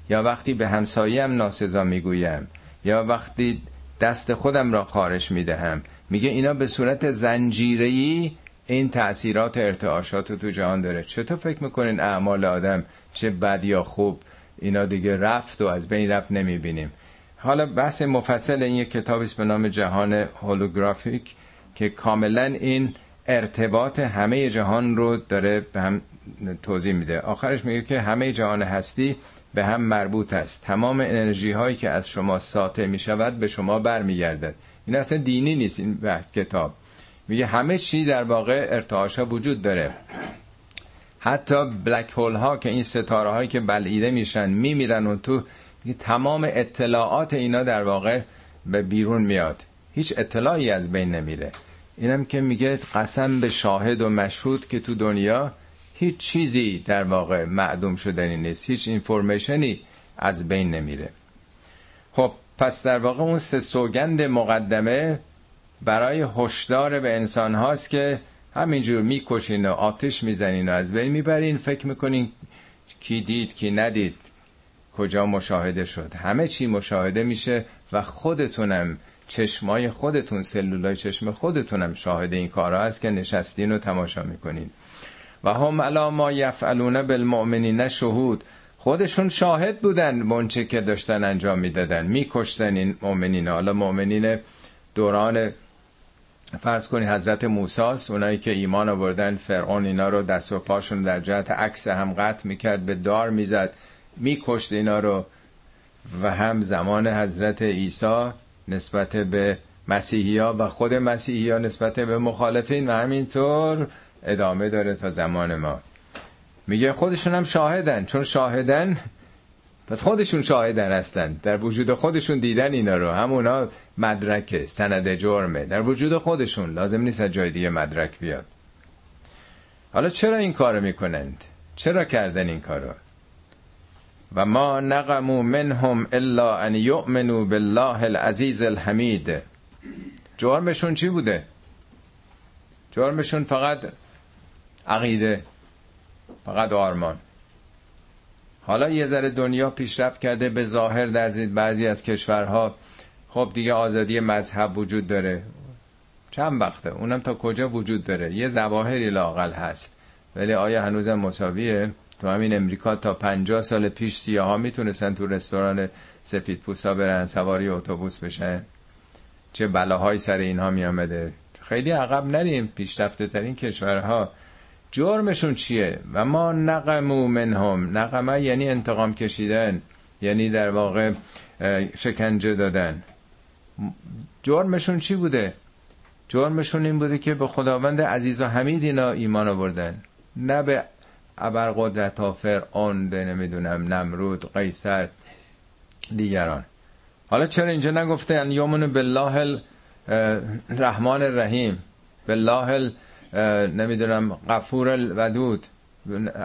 یا وقتی به همسایم ناسزا می‌گویم یا وقتی دست خودم را خارش می‌دهم میگه اینا به صورت زنجیری این تأثیرات ارتعاشات تو جهان داره. چطور فکر می‌کنین اعمال آدم چه بد یا خوب؟ اینا دیگه رفت و از بین رفت نمی‌بینیم. حالا بحث مفصل این یک کتابی به نام جهان هولوگرافیک که کاملا این ارتباط همه جهان رو داره به هم توضیح میده. آخرش میگه که همه جهان هستی به هم مربوط است. تمام انرژی هایی که از شما ساطع می شود به شما برمیگردد. این اصلا دینی نیست این بحث کتاب. میگه همه چی در واقع ارتعاش ها وجود داره. حتی بلک هول ها که این ستاره هایی که بلعیده میشن میمیرن و تو تمام اطلاعات اینا در واقع به بیرون میاد. هیچ اطلاعی از بین نمیره. اینم که میگه قسم به شاهد و مشهود که تو دنیا هیچ چیزی در واقع معدوم شدنی نیست. هیچ اینفورمیشنی از بین نمیره. خب پس در واقع اون سه سوگند مقدمه برای هشدار به انسان هاست که همینجور می‌کشین و آتش می‌زنین و از بین می‌برین. فکر می‌کنین کی دید کی ندید کجا مشاهده شد. همه چی مشاهده میشه و خودتونم چشمای خودتون سلولای چشم خودتونم شاهد این کارها هست که نشستین و تماشا می‌کنین. و هم علا ما یفعلون بالمؤمنین شهود. خودشون شاهد بودن منچه که داشتن انجام می‌دادن. میکشتن این مؤمنین. حالا مؤمنین دوران فرض کنید حضرت موساس اونایی که ایمان آوردن فرعون اینا رو دست و پاشون در جهت عکس هم قطع می‌کرد به دار می‌زد میکشت اینا رو. و هم زمان حضرت عیسی نسبت به مسیحی ها و خود مسیحی ها نسبت به مخالفین و همینطور ادامه داره تا زمان ما. میگه خودشون هم شاهدن. چون شاهدن پس خودشون شاهدن هستن. در وجود خودشون دیدن اینا رو. همونا مدرک سند جرمه. در وجود خودشون. لازم نیست از جای دیگه مدرک بیاد. حالا چرا این کارو می‌کنند؟ چرا کردن این کارو؟ و ما نقمو منهم الا ان یؤمنوا بالله العزیز الحمید. جرمشون چی بوده؟ جرمشون فقط عقیده فقط آرمان. حالا یه ذره دنیا پیشرفت کرده به ظاهر در بعضی از کشورها خب دیگه آزادی مذهب وجود داره. چند وقته؟ اونم تا کجا وجود داره؟ یه زواهری لاقل هست. ولی آیا هنوزم مساویه؟ تو همین امریکا تا پنجاه سال پیش سیاه ها می‌تونستن تو رستوران سفید پوستا برن سواری اتوبوس بشن. چه بلاهای سر اینها میامده خیلی عقب نریم. پیشرفته ترین کشورها. جرمشون چیه؟ و ما نقمو منهم. نقمه یعنی انتقام کشیدن. یعنی در واقع شکنجه دادن. جرمشون چی بوده؟ جرمشون این بوده که به خداوند عزیز و حمید اینا ایمان آوردن. نه به ابرقدرت ها فرعون نمی‌دونم نمرود قیصر دیگران. حالا چرا اینجا نگفته ان یومن بالله الرحمن الرحیم بالله نمی‌دونم غفور الودود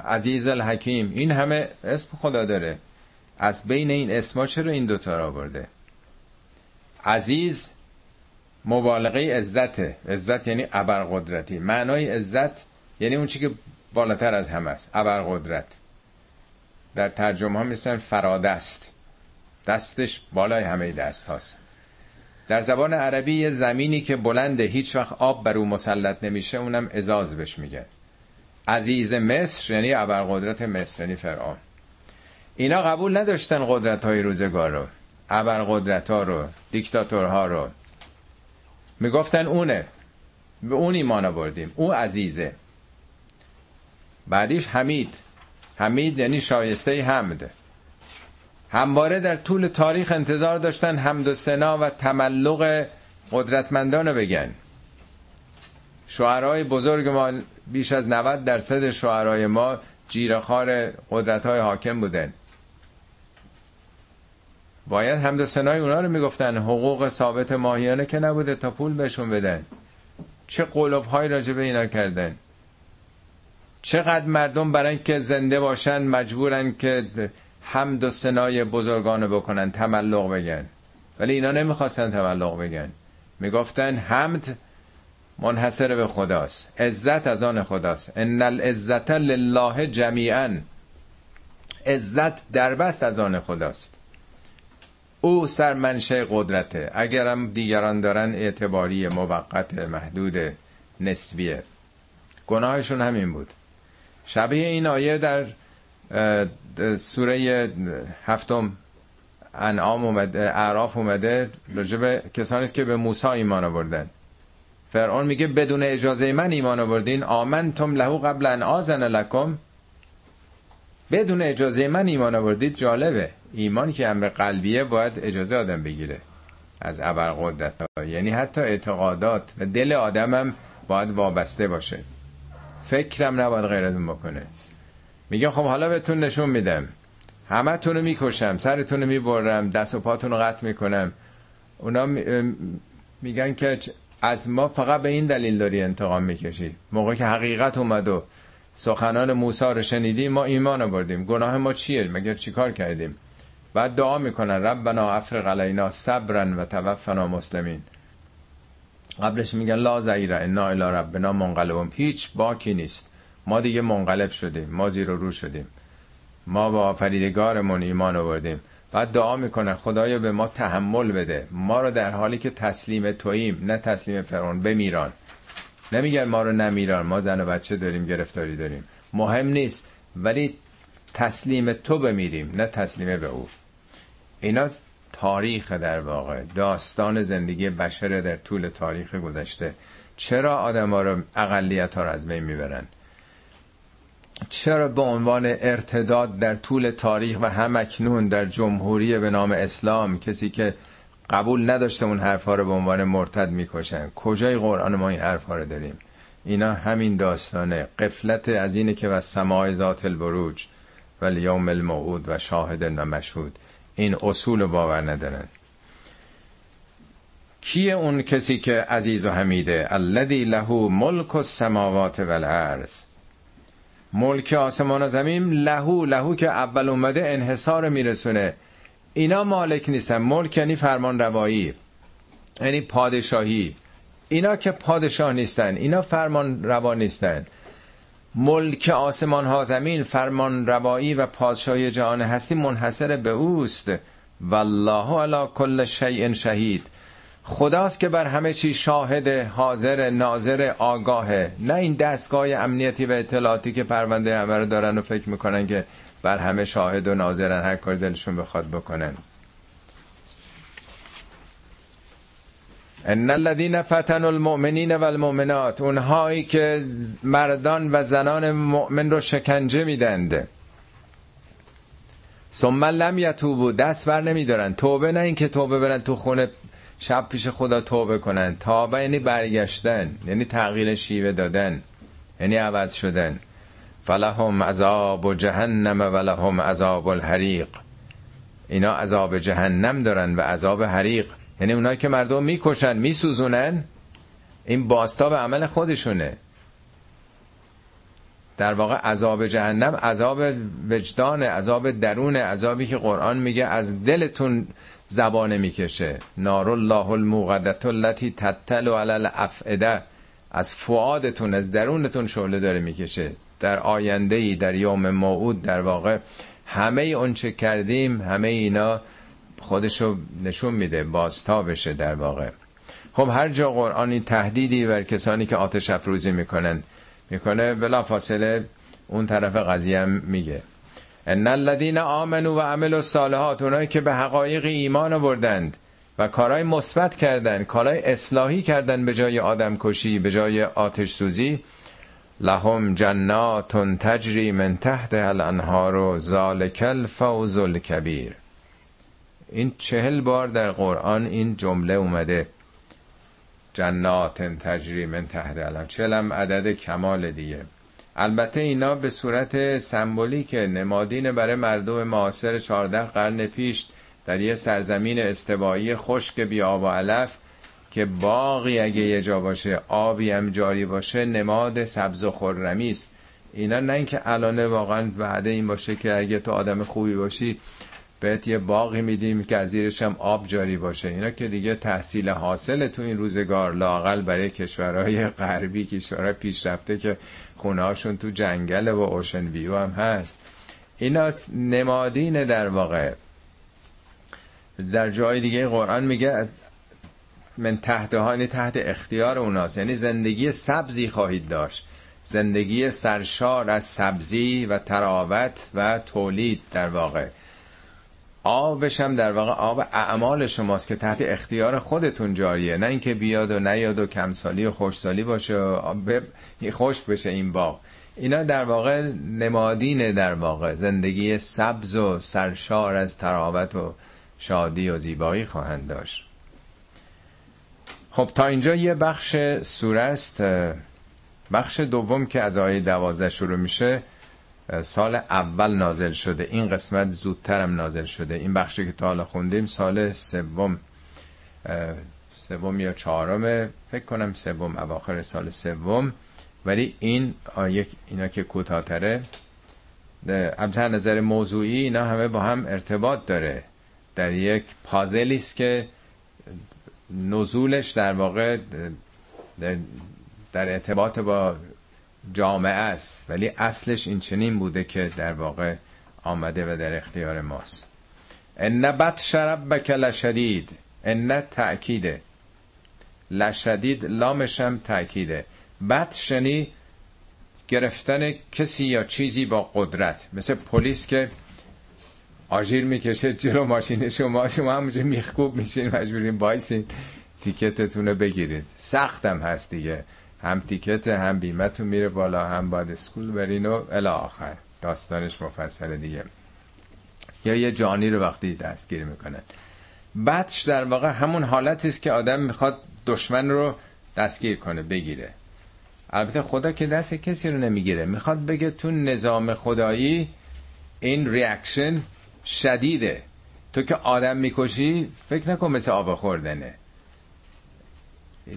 عزیز الحکیم. این همه اسم خدا داره. از بین این اسما چرا این دوتا را برده؟ عزیز مبالغه عزت عزت یعنی ابرقدرتی معنای عزت یعنی اون چی که بالاتر از همه است. ابرقدرت. در ترجمه ها مثل فرادست. دستش بالای همه دست هاست. در زبان عربی یه زمینی که بلنده هیچ وقت آب بر او مسلط نمیشه اونم ازاز بهش میگه عزیز مصر یعنی ابرقدرت مصر یعنی فرعون. اینا قبول نداشتن قدرت های روزگار رو. ابرقدرت ها رو دیکتاتورها رو. می‌گفتن اونه. به اون ایمان آوردیم. او عزیزه. بعدیش حمید. حمید یعنی شایسته حمد. همواره در طول تاریخ انتظار داشتن حمد و سنا و تملق قدرتمندان رو بگن. شعرهای بزرگ ما بیش از 90 درصد شعرهای ما جیرخار قدرت های حاکم بودن. باید حمد و سنای اونا رو می‌گفتن حقوق ثابت ماهیانه که نبوده تا پول بهشون بدن. چه قلوب های راجع به اینا کردن. چقدر مردم برای که زنده باشن مجبورن که حمد و سنای بزرگانه بکنن تملق بگن. ولی اینا نمی‌خواستن تملق بگن. می‌گفتن حمد منحصر به خداست عزت از آن خداست. ان العزت لله جمیعا عزت دربست از آن خداست. او سرمنشه قدرته. اگرم دیگران دارن اعتباری موقت محدود نسبیه. گناهشون همین بود. شبیه این آیه در سوره هفتم انعام اومده اعراف اومده راجب کسانی که به موسی ایمان آوردن. فرعون میگه بدون اجازه من ایمان آوردین آمنتم له قبل ان آذن لکم. بدون اجازه من ایمان آوردید جالبه. ایمان که امر قلبیه باید اجازه آدم بگیره. از ابرقدرت یعنی حتی اعتقادات. و دل آدمم باید وابسته باشه. فکرم نباید غیر از اون بکنه. میگه خب حالا بهتون نشون میدم. همه رو می‌کشم سرتون رو می‌برم دست و پاتون رو قطع می‌کنم. اونا میگن که از ما فقط به این دلیل داری انتقام می‌کشی. موقع که حقیقت اومد و سخنان موسی رو شنیدیم ما ایمان آوردیم. گناه ما چیه؟ مگر چیکار کردیم؟ بعد دعا می‌کنن ربنا افرق علینا صبرا و توفنا مسلمین. قبلش میگن لا زیره انا الی ربنا منقلبون. هیچ باکی نیست. ما دیگه منقلب شدیم ما زیر و رو شدیم. ما با آفریدگارمون ایمان آوردیم. بعد دعا می‌کنن خدایا به ما تحمل بده. ما رو در حالی که تسلیم توییم نه تسلیم فرعون بمیران نمیگن ما رو نمیران ما زن و بچه داریم گرفتاری داریم. مهم نیست ولی تسلیم تو بمیریم نه تسلیم به او. اینا تاریخ در واقع. داستان زندگی بشر در طول تاریخ گذشته. چرا آدم ها رو اقلیت ها رو از بین می‌برن؟ چرا به عنوان ارتداد در طول تاریخ و همکنون در جمهوری به نام اسلام کسی که قبول نداشته اون حرفا رو به عنوان مرتد می‌کشن؟ کجای قرآن ما این حرفا رو داریم؟ اینا همین داستانه. قفلت از اینه که و سماع ذات البروج و یوم الموعود و شاهد و مشهود. این اصول باور ندارن. کیه اون کسی که عزیز و حمیده؟ الذی له ملک السماوات والارض ملک آسمان و زمین لهو لهو که اول اومده انحصار میرسونه. اینا مالک نیستن. ملک یعنی فرمان روایی یعنی پادشاهی. اینا که پادشاه نیستن اینا فرمان روا نیستن. ملک آسمان ها زمین فرمان روایی و پادشاهی جهان هستی منحصر به اوست. والله علی کل شیء شهید. خداست که بر همه چی شاهد حاضر ناظر آگاهه نه این دستگاه امنیتی و اطلاعاتی که پرونده همه رو دارن و فکر می‌کنن که بر همه شاهد و ناظرن هر کار دلشون بخواد بکنن. ان الذين فتنوا المؤمنین والمؤمنات اونهایی که مردان و زنان مؤمن رو شکنجه میدند. ثم لم یتوبوا دست بر نمیدارن توبه نه اینکه توبه برن تو خونه شب پیش خدا توبه کنن. توبه یعنی برگشتن یعنی تغییر شیوه دادن یعنی عوض شدن. فلهم عذاب و جهنم و لهم عذاب الحریق. اینا عذاب جهنم دارن و عذاب حریق. یعنی اونایی که مردم می‌کشن میسوزونن این باستا به عمل خودشونه. در واقع عذاب جهنم عذاب وجدان عذاب درون عذابی که قرآن میگه از دلتون زبانه می‌کشه. نار الله الموقدت التي تتل علی الافئده. از فعادتون از درونتون شعله داره می‌کشه. در آینده ای در یوم موعود در واقع همه اون چه کردیم همه اینا خودشو نشون میده بازتا بشه در واقع. خب هر جا قرآنی تهدیدی بر کسانی که آتش افروزی می‌کنن می‌کنه بلا فاصله اون طرف قضیه هم میگه. ان الذين آمنوا و عملوا الصالحات اونایی که به حقایق ایمان آوردند و کارهای مثبت کردن کارهای اصلاحی کردن به جای آدم کشی به جای آتش سوزی لهم جنات تجری من تحت الانهار و ذالک الفوز الکبیر. این چهل بار در قرآن این جمله اومده. جنات تجری من تحت الانهار چهلم عدد کمال دیگه. البته اینا به صورت سمبولیک نمادین برای مردم معاصر 14 قرن پیش در یه سرزمین استوایی خشک بی آب و علف که باقی اگه یه جا باشه آبی هم جاری باشه نماد سبز و خرمی است. اینا نه اینکه الان واقعا وعده این باشه که اگه تو آدم خوبی باشی بهت یه باقی میدیم که از هم آب جاری باشه. اینا که دیگه تحصیل حاصل تو این روزگار لاقل برای کشورهای غربی کشورهای پیشرفته که خونه هاشون تو جنگل و اوشن ویو هم هست. اینا نمادین در واقع. در جای دیگه قرآن میگه من تحت هانی تحت اختیار اوناست. یعنی زندگی سبزی خواهید داشت. زندگی سرشار از سبزی و تراوت و تولید در واقع. آبش هم در واقع آب اعمال شماست که تحت اختیار خودتون جاریه. نه اینکه بیاد و نیاد و کمسالی و خوشسالی باشه و خشک بشه این باغ. اینا در واقع نمادینه در واقع. زندگی سبز و سرشار از تراوت و شادی و زیبایی خواهند داشت. خب تا اینجا یه بخش سوره است. بخش دوم که از آیه دوازده شروع میشه. سال اول نازل شده. این قسمت زودترم نازل شده. این بخشی که تا حالا خوندیم سال سوم سوم یا چهارم فکر کنم سوم اواخر سال سوم. ولی این آیه اینا که کوتاه‌تره. البته نظر موضوعی اینا همه با هم ارتباط داره. در یک پازلی است که نزولش در واقع در ارتباط با جامعه است ولی اصلش این چنین بوده که در واقع آمده و در اختیار ماست. ان بط شرب بک لشدید ان تأکیده لشدید لامش هم تأکیده بط شنی گرفتن کسی یا چیزی با قدرت. مثل پلیس که آژیر می‌کشه جلو ماشین شما شما همونجا میخکوب میشین مجبورین بایسین ticket تون رو بگیرید. سختم هست دیگه. هم ticket هم بیمتون میره بالا هم باید school برین و الی آخر. داستانش مفصل دیگه. یا یه جانی رو وقتی دستگیر می‌کنن. بدش در واقع همون حالتی است که آدم می‌خواد دشمن رو دستگیر کنه بگیره. البته خدا که دست کسی رو نمی‌گیره. می‌خواد بگه تو نظام خدایی این reaction شدیده. تو که آدم می‌کشی فکر نکن مثل آب خوردنه.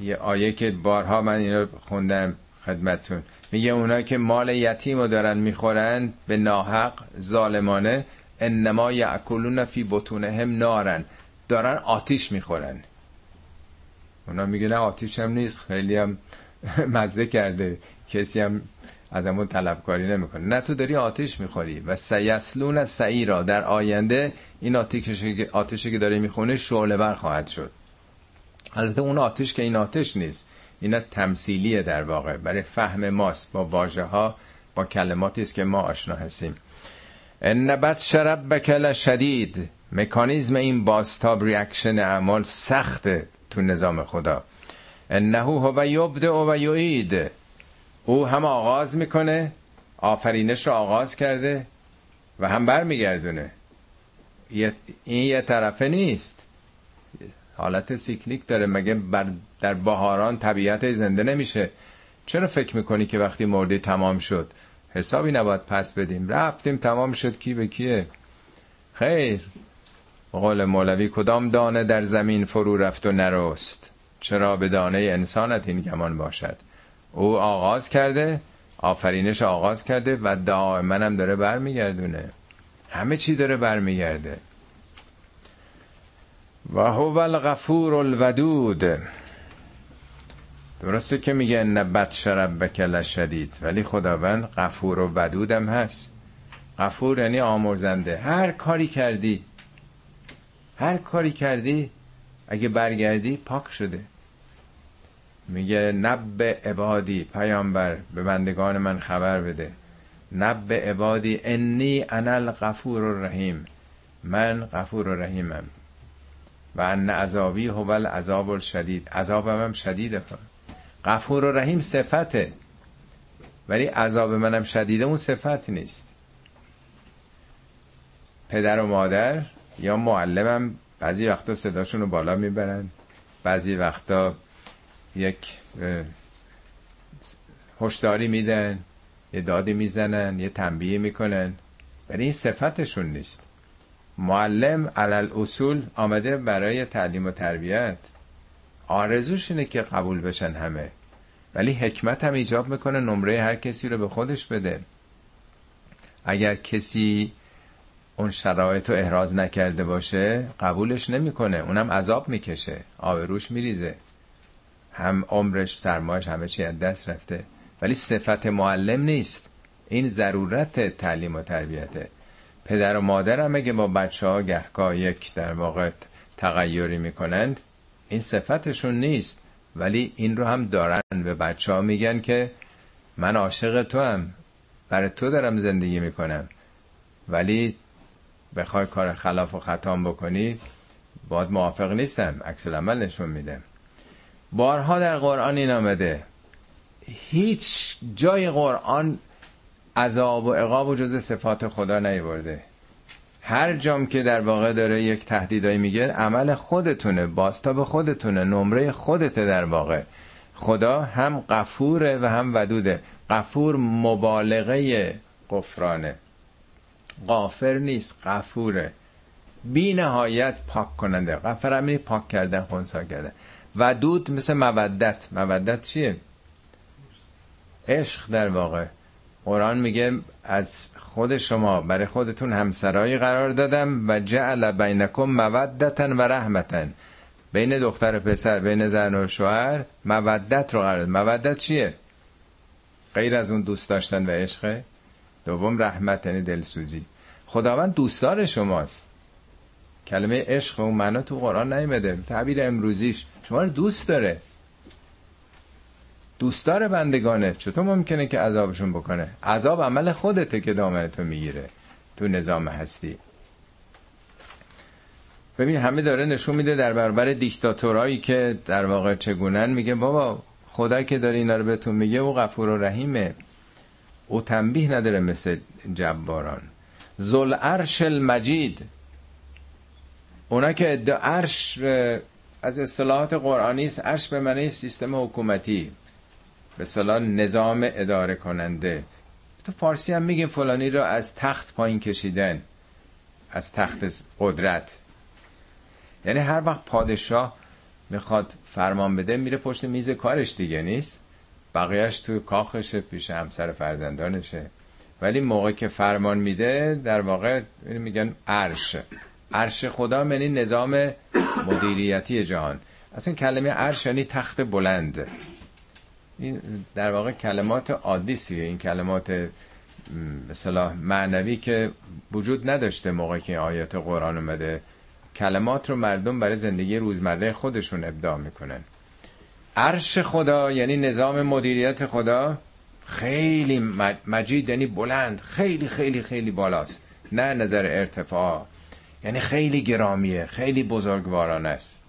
یه آیه که بارها من اینو خوندم خدمتون میگه اونا که مال یتیم رو دارن می‌خورن به ناحق ظالمانه انما یعکلون فی بطونهم نارن دارن آتیش می‌خورن. اونا میگه نه آتیش هم نیست. خیلی هم مزه کرده. کسی هم از همون طلبکاری نمی‌کنه. نه تو داری آتیش می‌خوری. و سیصلون سعیرا. در آینده این آتیشی که داره می‌خونه شعله بر خواهد شد. البته اون آتش که این آتش نیست. اینا تمثیلیه در واقع. برای فهم ماست با واژه ها با کلماتی است که ما آشنا هستیم. إن بطش ربک لشدید مکانیزم این بازتاب reaction اعمال سخته تو نظام خدا. انه هو یبدع و یعید. او هم آغاز می‌کنه آفرینش رو آغاز کرده و هم برمیگردونه. این یه طرفه نیست. حالت سیکلیک داره. مگه بر در بهاران طبیعت زنده نمیشه؟ چرا فکر می‌کنی که وقتی مردی تمام شد؟ حسابی نباید پس بدیم. رفتیم تمام شد. کی به کیه؟ خیر. قول مولوی کدام دانه در زمین فرو رفت و نرست؟ چرا به دانه انسانت این گمان باشد؟ او آغاز کرده آفرینش آغاز کرده و دائما هم داره برمیگردونه. همه چی داره برمیگرده. و هو الغفور الودود. درسته که میگه نبت شرب بکل شدید ولی خداوند غفور و ودودم هست. غفور یعنی آمرزنده. هر کاری کردی هر کاری کردی اگه برگردی پاک شده. میگه نب عبادی پیامبر به بندگان من خبر بده. نب عبادی انی انا الغفور الرحیم. من غفور و رحیمم و ان عذابی هو العذاب الشدید. عذابم هم شدیده غفور و رحیم صفته. ولی عذاب منم شدیده اون صفت نیست. پدر و مادر یا معلمم بعضی وقتا صداشون رو بالا می‌برن. بعضی وقتا یک هشداری میدن یه دادی می‌زنن یه تنبیه می‌کنن. ولی این صفتشون نیست. معلم علل اصول آمده برای تعلیم و تربیت. آرزوش اینه که قبول بشن همه. ولی حکمت هم ایجاب می‌کنه نمره هر کسی رو به خودش بده. اگر کسی اون شرایط رو احراز نکرده باشه قبولش نمی‌کنه. اونم عذاب می‌کشه. آبروش میریزه. هم عمرش سرمایش همه چی از دست رفته. ولی صفت معلم نیست. این ضرورت تعلیم و تربیته. پدر و مادر هم اگه با بچه ها گهگاه یک در واقع تغییری می‌کنند این صفتشون نیست. ولی این رو هم دارن. به بچه ها میگن که من عاشق تو هم برای تو دارم زندگی می‌کنم. ولی بخوای کار خلاف و خطام بکنی باید موافق نیستم. عکس عمل نشون میدم بارها در قرآن این آمده. هیچ جای قرآن عذاب و عقاب و جز صفات خدا نیورده. هر جام که در واقع داره یک تهدیدایی میگه عمل خودتونه باستاب خودتونه نمره خودته در واقع. خدا هم قفوره و هم ودوده. قفور مبالغه قفرانه. قافر نیست قفوره بی نهایت پاک کننده. غفر همینی پاک کردن خونسا کردن. ودود مثل مودت. مودت چیه؟ عشق در واقع. قرآن میگه از خود شما برای خودتون همسرایی قرار دادم و جعل بینکم مودتا و رحمتا بین دختر و پسر بین زن و شوهر مودت رو قرار مودت چیه؟ غیر از اون دوست داشتن و عشقه دوم رحمت یعنی دلسوزی. خداوند دوستدار شماست. کلمه عشق اون معنا تو قرآن نیمده تعبیر امروزیش. شما رو دوست داره. دوستدار بندگانه. چطور ممکنه که عذابشون بکنه؟ عذاب عمل خودته که دامنتو می‌گیره. تو نظام هستی. ببین همه داره نشون میده در برابر دیکتاتورایی که در واقع چگونن. میگه بابا خدا که داره اینا رو بهتون میگه او غفور و رحیمه. او تنبیه نداره مثل جباران. زل عرش المجید. اونا که عرش از اصطلاحات قرآنی است عرش به معنی سیستم حکومتی. به اصطلاح نظام اداره کننده. تو فارسی هم میگیم فلانی رو از تخت پایین کشیدن از تخت قدرت. یعنی هر وقت پادشاه می‌خواد فرمان بده میره پشت میز کارش دیگه نیست؟ بقیهش تو کاخشه پیش همسر فرزندانشه. ولی موقع که فرمان میده در واقع میگن عرش. عرش خدا یعنی نظام مدیریتی جهان. اصلا کلمه عرش یعنی تخت بلند. این در واقع کلمات عادی سیه این کلمات مثلا معنوی که وجود نداشته موقعی که آیات قرآن اومده کلمات رو مردم برای زندگی روزمره خودشون ابداع می‌کنن. عرش خدا یعنی نظام مدیریت خدا خیلی مجید یعنی بلند خیلی خیلی خیلی بالاست. نه نظر ارتفاع. یعنی خیلی گرامیه خیلی بزرگوارانه است.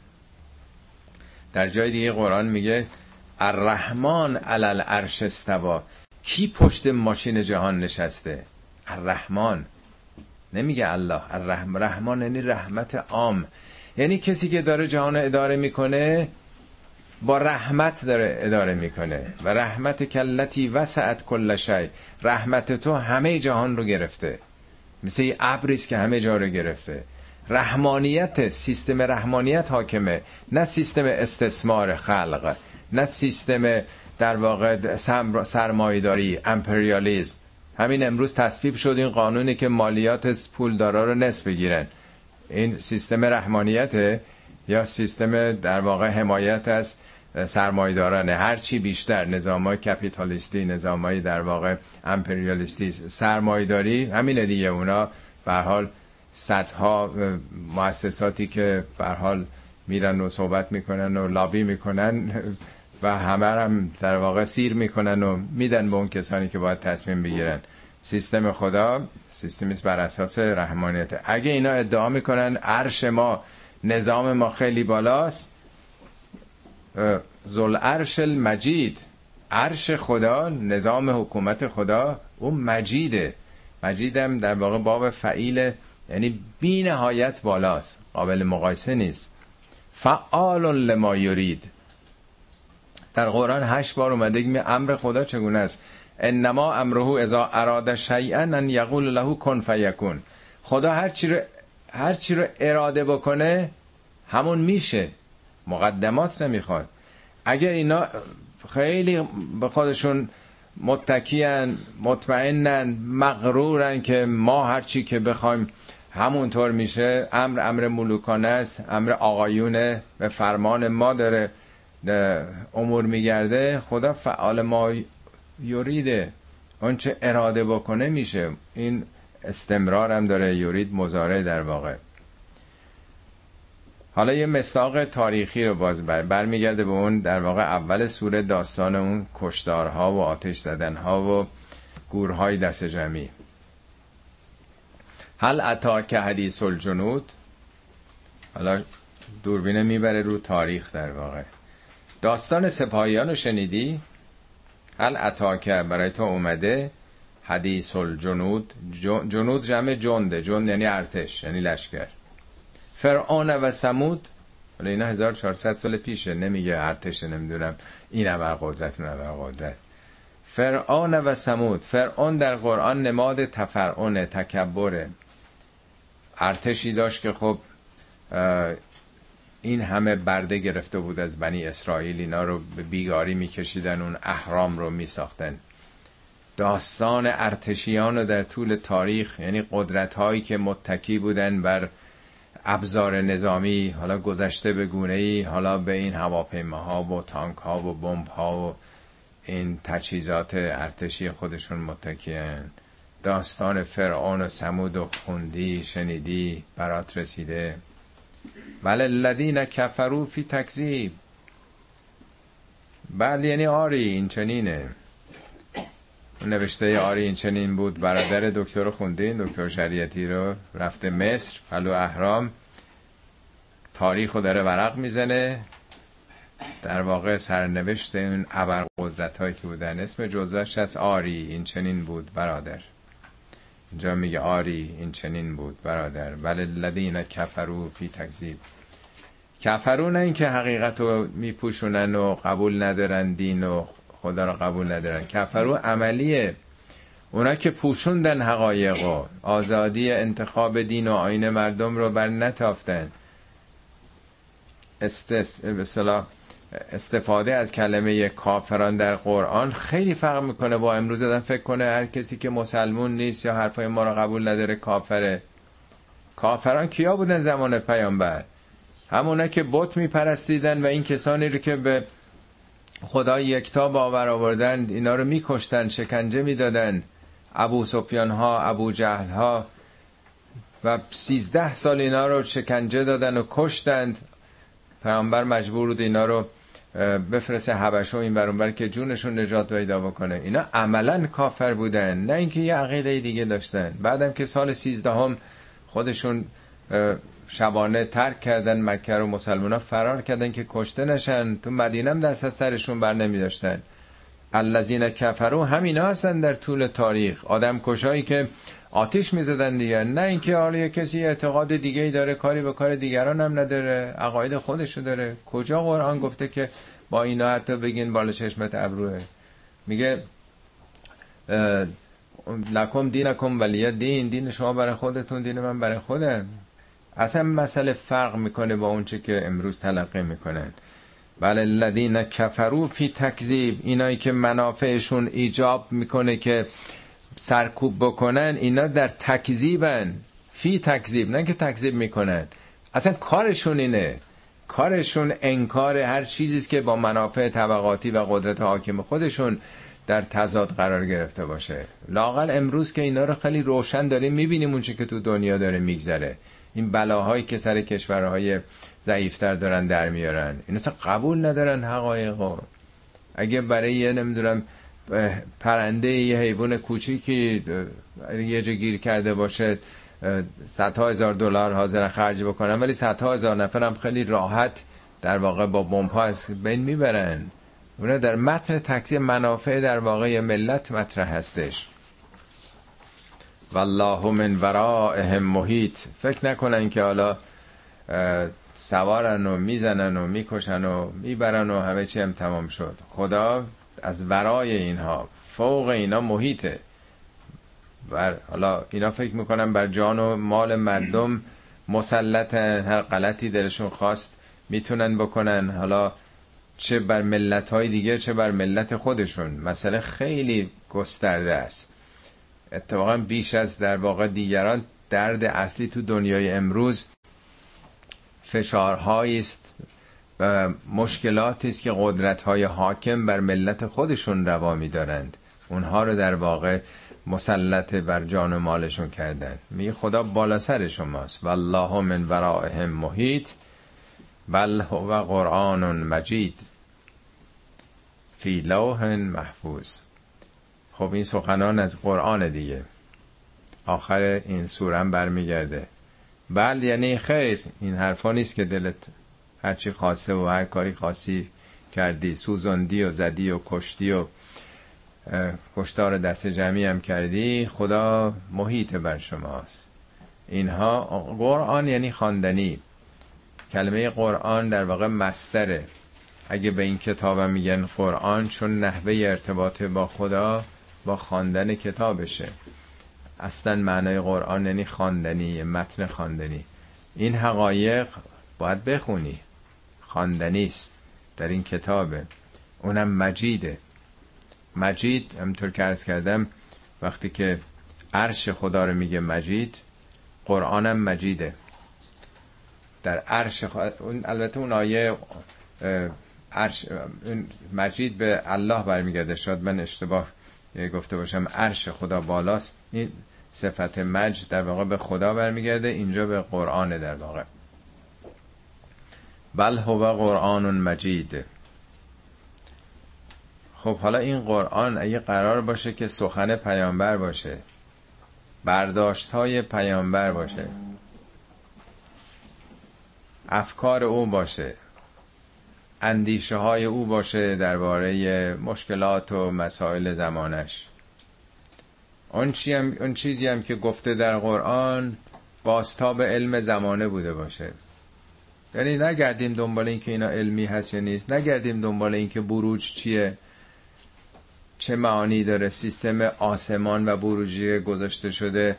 در جای دیگه قرآن میگه الرحمن علل عرش استوا کی پشت ماشین جهان نشسته؟ الرحمن. نمیگه الله. الرحمن رحمان یعنی رحمت عام. یعنی کسی که داره جهان اداره می‌کنه با رحمت داره اداره می‌کنه. و رحمت کلتی وسعت کل شی. رحمت تو همه جهان رو گرفته. مثل یه ابریست که همه جا رو گرفته. رحمانیت سیستم رحمانیت حاکمه. نه سیستم استثمار خلق. نه سیستم در واقع سرمایداری امپریالیزم. همین امروز تصویب شد این قانونی که مالیات پولدارا رو نصف بگیرن. این سیستم رحمانیت یا سیستم در واقع حمایت از سرمایدارانه هر چی بیشتر نظام های کپیتالیستی نظام های در واقع امپریالیستی. سرمایداری همینه دیگه. اونا به حال صدها مؤسساتی که به حال میرن و صحبت می‌کنن و لابی می‌کنن و همه هم در واقع سیر می‌کنن و میدن به اون کسانی که باید تصمیم بگیرن. سیستم خدا سیستمی بر اساس رحمانیت. اگه اینا ادعا می‌کنن عرش ما نظام ما خیلی بالاست زل عرش المجید عرش خدا نظام حکومت خدا اون مجیده. مجیدم در واقع باب فعیل یعنی بی نهایت بالاست قابل مقایسه نیست. فعال لما یرید. در قرآن هشت بار اومده که امر خدا چگونه است؟ انما امره اذا اراد شیئا ان یقول له کن فیکون. خدا هر چی رو هر چی رو اراده بکنه همون میشه. مقدمات نمی‌خواد. اگر اینا خیلی به خودشون متکیان مطمئنن مغرورن که ما هر چی که بخوایم همونطور میشه امر امر ملوکانه است امر آقایونه به فرمان ما داره. امور میگرده خدا فعال ما یوریده چه اراده بکنه میشه. این استمرار هم داره یورید مزاره در واقع. حالا یه مستاق تاریخی رو باز بر برمیگرده به اون در واقع اول سوره داستان اون کشدارها و آتش زدنها و گورهای دست جمعی. هل عطا که حدیث الجنود؟ حالا دوربینه می‌بره رو تاریخ در واقع. داستان سپاهیان رو شنیدی؟ هل عطا که برای تو اومده؟ حدیث الجنود جنود جمع جنده جند یعنی ارتش یعنی لشکر. فرعون و سمود حالا اینا 1400 سال پیشه نمیگه ارتش نمی‌دونم. این ابر قدرت اون ابر قدرت. فرعون و سمود فرعون در قرآن نماد تفرعون تکبره ارتشی داشت که خب این همه برده گرفته بود از بنی اسرائیل. اینا رو به بیگاری میکشیدن اون احرام رو میساختن. داستان ارتشیان رو در طول تاریخ یعنی قدرت هایی که متکی بودن بر ابزار نظامی حالا گذشته به گونه ای حالا به این هواپیماها و تانک ها و بمب ها و این تجهیزات ارتشی خودشون متکیان داستان فرعون و سمود و خوندی شنیدی برات رسیده. ولی الذین کفرو فی تکذیب. بله یعنی آری این چنینه. نوشته آری این چنین بود برادر دکتر خوندین؟ دکتر شریعتی رو. رفته مصر پلو احرام تاریخ رو داره ورق می‌زنه. در واقع سرنوشت این قدرت هایی که بودن. اسم جزوش از آری این چنین بود برادر. اینجا میگه آری این چنین بود برادر. ولی الذین کفرو فی تکذیب. کفرو نه اینکه حقیقت رو میپوشونن و قبول ندارن دین و خدا رو قبول ندارن. کفرو عملیه. اونا که پوشوندن حقایق و آزادی انتخاب دین و آین مردم رو بر نتافتن. استس... استفاده از کلمه کافران در قرآن خیلی فرق می‌کنه. با امروز دادن فکر کنه هر کسی که مسلمون نیست یا حرفای ما رو قبول نداره کافره. کافران کیا بودن زمان پیامبر؟ همونا که بت میپرستیدن و این کسانی رو که به خدا یکتا باور آوردن اینا رو میکشتن شکنجه می‌دادن. ابو سفیان ها ابو جهل ها و سیزده سال اینا رو شکنجه دادن و کشتند. پیامبر مجبور بود اینا رو بفرسته حبش و این برونبر که جونشون نجات پیدا بکنه. اینا عملا کافر بودن نه اینکه یه عقیده دیگه داشتن. بعدم که سال سیزدهم خودشون شبانه ترک کردن مکه رو مسلمان ها فرار کردن که کشته نشن. تو مدینه هم دست از سرشون بر نمی داشتن. الذین کفرو همینا هستن در طول تاریخ. آدم کشایی که آتیش می‌زدن دیگر نه اینکه حالا کسی اعتقاد دیگه ای داره کاری به کار دیگران هم نداره. عقاید خودشو داره. کجا قرآن گفته که با اینا حتی بگین بالا چشمت ابروه؟ میگه لکم دینکم ولی دین. دین شما برای خودتون دین من برای خودم. اصلا مسئله فرق می‌کنه با اونچه که امروز تلقی می‌کنن. بله الذین کفرو فی تکذیب اینایی که منافعشون ایجاب می‌کنه که سرکوب بکنن اینا در تکذیبن. فی تکذیب نه که تکذیب می‌کنن. اصلا کارشون اینه. کارشون انکار هر چیزی که با منافع طبقاتی و قدرت حاکم خودشون در تضاد قرار گرفته باشه. لاقل امروز که اینا رو خیلی روشن داریم می‌بینیم اونچه که تو دنیا داره میگذره. این بلاهایی که سر کشورهای ضعیفتر دارن در میارن. این اصلا قبول ندارن حقایق اگه برای یه نمی‌دونم پرنده یه حیوان کوچیکی یه جا گیر کرده باشه صدها هزار دلار حاضر خرج بکنن ولی صدها هزار هم خیلی راحت در واقع با بمب از بین می‌برن. اونا در متن تکسی منافع در واقع ملت مطرح هستش. والله من ورائهم محیط فکر نکنن که حالا سوارن و می‌زنن و می‌کشن و می‌برن و همه چی هم تمام شد. خدا از ورای اینها فوق اینا محیطه. بر حالا اینا فکر می‌کنن بر جان و مال مردم مسلط هر غلطی دلشون خواست می‌تونن بکنن. حالا چه بر ملت های دیگه چه بر ملت خودشون. مسئله خیلی گسترده است. اتفاقا بیش از در واقع دیگران درد اصلی تو دنیای امروز فشارهایی است و مشکلاتی است که قدرت های حاکم بر ملت خودشون روا دارند اونها رو در واقع مسلط بر جان و مالشون کردن. میگه خدا بالا سر شماست. والله من ورائهم محیط بل هو قرآن مجید. فی لوح محفوظ. خب این سخنان از قرآن دیگه. آخر این سورم برمیگرده. بل یعنی خیر. این حرفا نیست که دلت هرچی خواسته و هر کاری خاصی کردی. سوزندی و زدی و کشتی و کشتار دست جمعی هم کردی. خدا محیط بر شماست. اینها قرآن یعنی خواندنی. کلمه قرآن در واقع مستره. اگه به این کتابم میگن قرآن چون نحوه ارتباط با خدا با خواندن کتابشه. اصلا معنای قرآن یعنی خواندنی متن خواندنی. این حقایق باید بخونی. خواندنی است در این کتابه. اونم مجیده. مجید همطور که ارز کردم وقتی که عرش خدا رو میگه مجید قرآنم مجیده. در عرش البته اون آیه عرش مجید به الله برمیگرده. شاید من اشتباه گفته باشم عرش خدا بالاست. این صفت مجد در واقع به خدا برمیگرده اینجا به قرآن در واقع. بل هو قرآن مجید. خب حالا این قرآن اگه قرار باشه که سخن پیامبر باشه برداشت های پیامبر باشه افکار او باشه اندیشه های او باشه درباره مشکلات و مسائل زمانش. اون, هم، اون چیزی هم که گفته در قرآن باستاب علم زمانه بوده باشه. یعنی نگردیم دنبال این که اینا علمی هست یا نیست. نگردیم دنبال این که بروج چیه. چه معانی داره. سیستم آسمان و بروجی گذاشته شده.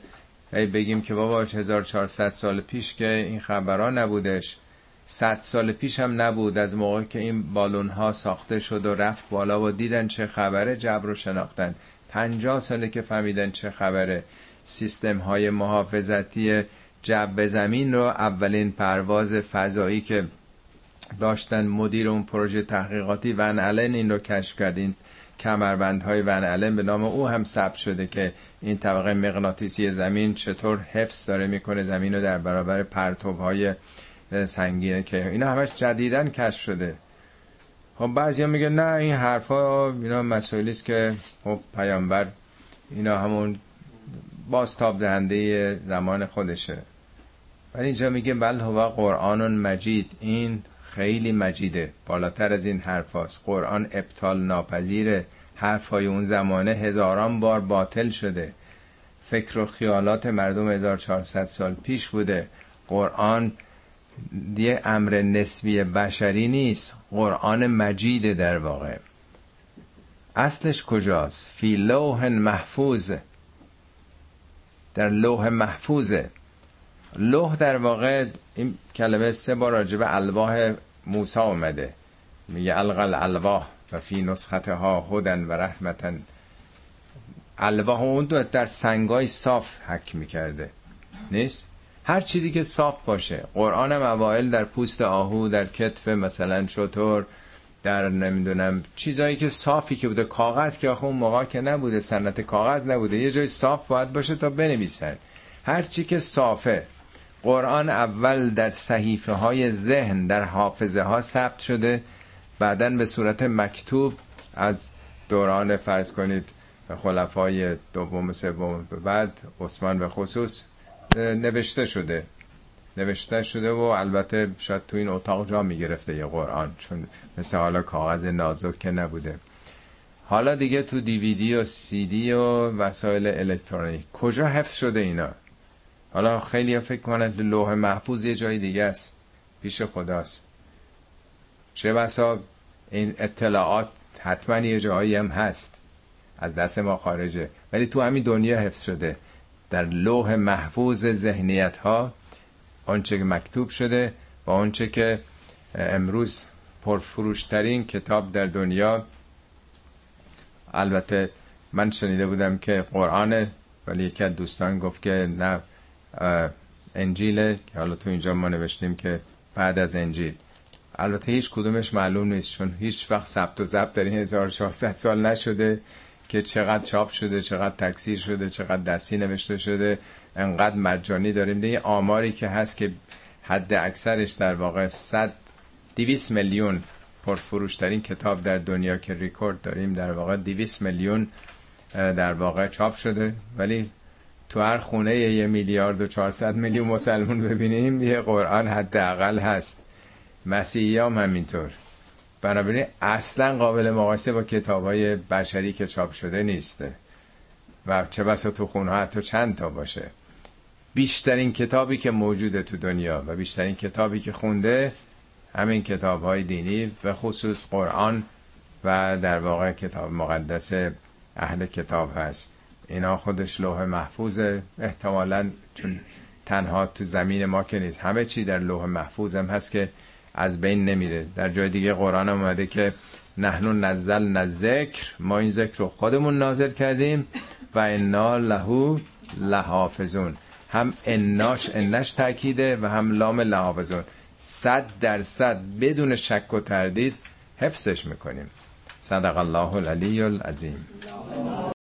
ای بگیم که بابا 1400 سال پیش که این خبرها نبودش. 100 سال پیش هم نبود از موقع که این بالون ها ساخته شد و رفت بالا و دیدن چه خبره جبر رو شناختن. 50 ساله که فهمیدن چه خبره. سیستم های محافظتی جب زمین رو اولین پرواز فضایی که داشتن مدیر اون پروژه تحقیقاتی ون الن این رو کشف کردین. کمربندهای ون الن به نام او هم ثبت شده که این طبقه مغناطیسی زمین چطور حفظ داره می‌کنه زمین رو در برابر پرتوهای سنگینه که اینا همش جدیدن کشف شده. خب بعضی میگه نه این حرفا اینا مسائلی است که خب پیامبر اینا همون بازتاب دهنده زمان خودشه. ولی اینجا میگه بل هو قرآن مجید. این خیلی مجیده. بالاتر از این حرفاست. قرآن ابطال ناپذیره. حرفای اون زمانه هزاران بار باطل شده. فکر و خیالات مردم 1400 سال پیش بوده. قرآن یه امر نسبی بشری نیست. قرآن مجیده در واقع. اصلش کجاست؟ فی لوح محفوظ. در لوح محفوظه لوح در واقع این کلمه سه بار راجب الواح موسی اومده. میگه القل الواح و فی نسخته ها هدن و رحمتن. الواح اون در سنگای صاف حک می‌کرده. نیست؟ هر چیزی که صاف باشه. قرآن هم اوائل در پوست آهو در کتف مثلا شطور در نمی‌دونم چیزایی که صافی که بوده. کاغذ که آخه اون موقع که نبوده سنت کاغذ نبوده یه جای صاف باید باشه تا بنویسن. هر چی که صافه. قرآن اول در صحیفه های ذهن در حافظه ها ثبت شده. بعدا به صورت مکتوب از دوران فرض کنید خلفای دوم سوم بعد عثمان به خصوص. نوشته شده. نوشته شده و البته شاید تو این اتاق جا می‌گرفته یه قرآن چون مثل حالا کاغذ نازک که نبوده. حالا دیگه تو دیویدی و سیدی و وسایل الکترونیک. کجا حفظ شده اینا؟ حالا خیلی فکر کنند لوح محفوظ یه جای دیگه است. پیش خداست. چه بسا این اطلاعات حتما یه جایی هم هست. از دست ما خارجه. ولی تو همین دنیا حفظ شده. در لوح محفوظ ذهنیت ها آنچه که مکتوب شده و آنچه که امروز پرفروشترین کتاب در دنیا. البته من شنیده بودم که قرآن ولی یکی از دوستان گفت که نه انجیله که حالا تو اینجا ما نوشتیم که بعد از انجیل. البته هیچ کدومش معلوم نیست چون هیچ وقت ثبت و ضبط در این 1400 سال نشده. که چقدر چاپ شده چقدر تکثیر شده چقدر دستی نوشته شده انقدر مجانی داریم. یه آماری که هست که حد اکثرش در واقع 100 200 میلیون پرفروشترین کتاب در دنیا که ریکورد داریم در واقع 200 میلیون در واقع چاپ شده. ولی تو هر خونه یه میلیارد و 400 میلیون مسلمون ببینیم یه قرآن حداقل هست. مسیحی هم همینطور. بنابراین اصلا قابل مقایسه با کتاب های بشری که چاپ شده نیسته و چه بسا تو خونه حتی چند تا باشه. بیشترین کتابی که موجوده تو دنیا و بیشترین کتابی که خونده همین کتاب های دینی به خصوص قرآن و در واقع کتاب مقدس اهل کتاب هست. اینا خودش لوح محفوظ احتمالا چون تنها تو زمین ما که نیست همه چی در لوح محفوظ هم هست که از بین نمیره. در جای دیگه قرآن اومده که نحنو نزل ذکر ما این ذکر رو خودمون نازل کردیم و انا لهو لحافظون. هم اناش انش تاکیده و هم لام لحافظون. صد درصد بدون شک و تردید حفظش می‌کنیم. صدق الله العلی العظیم.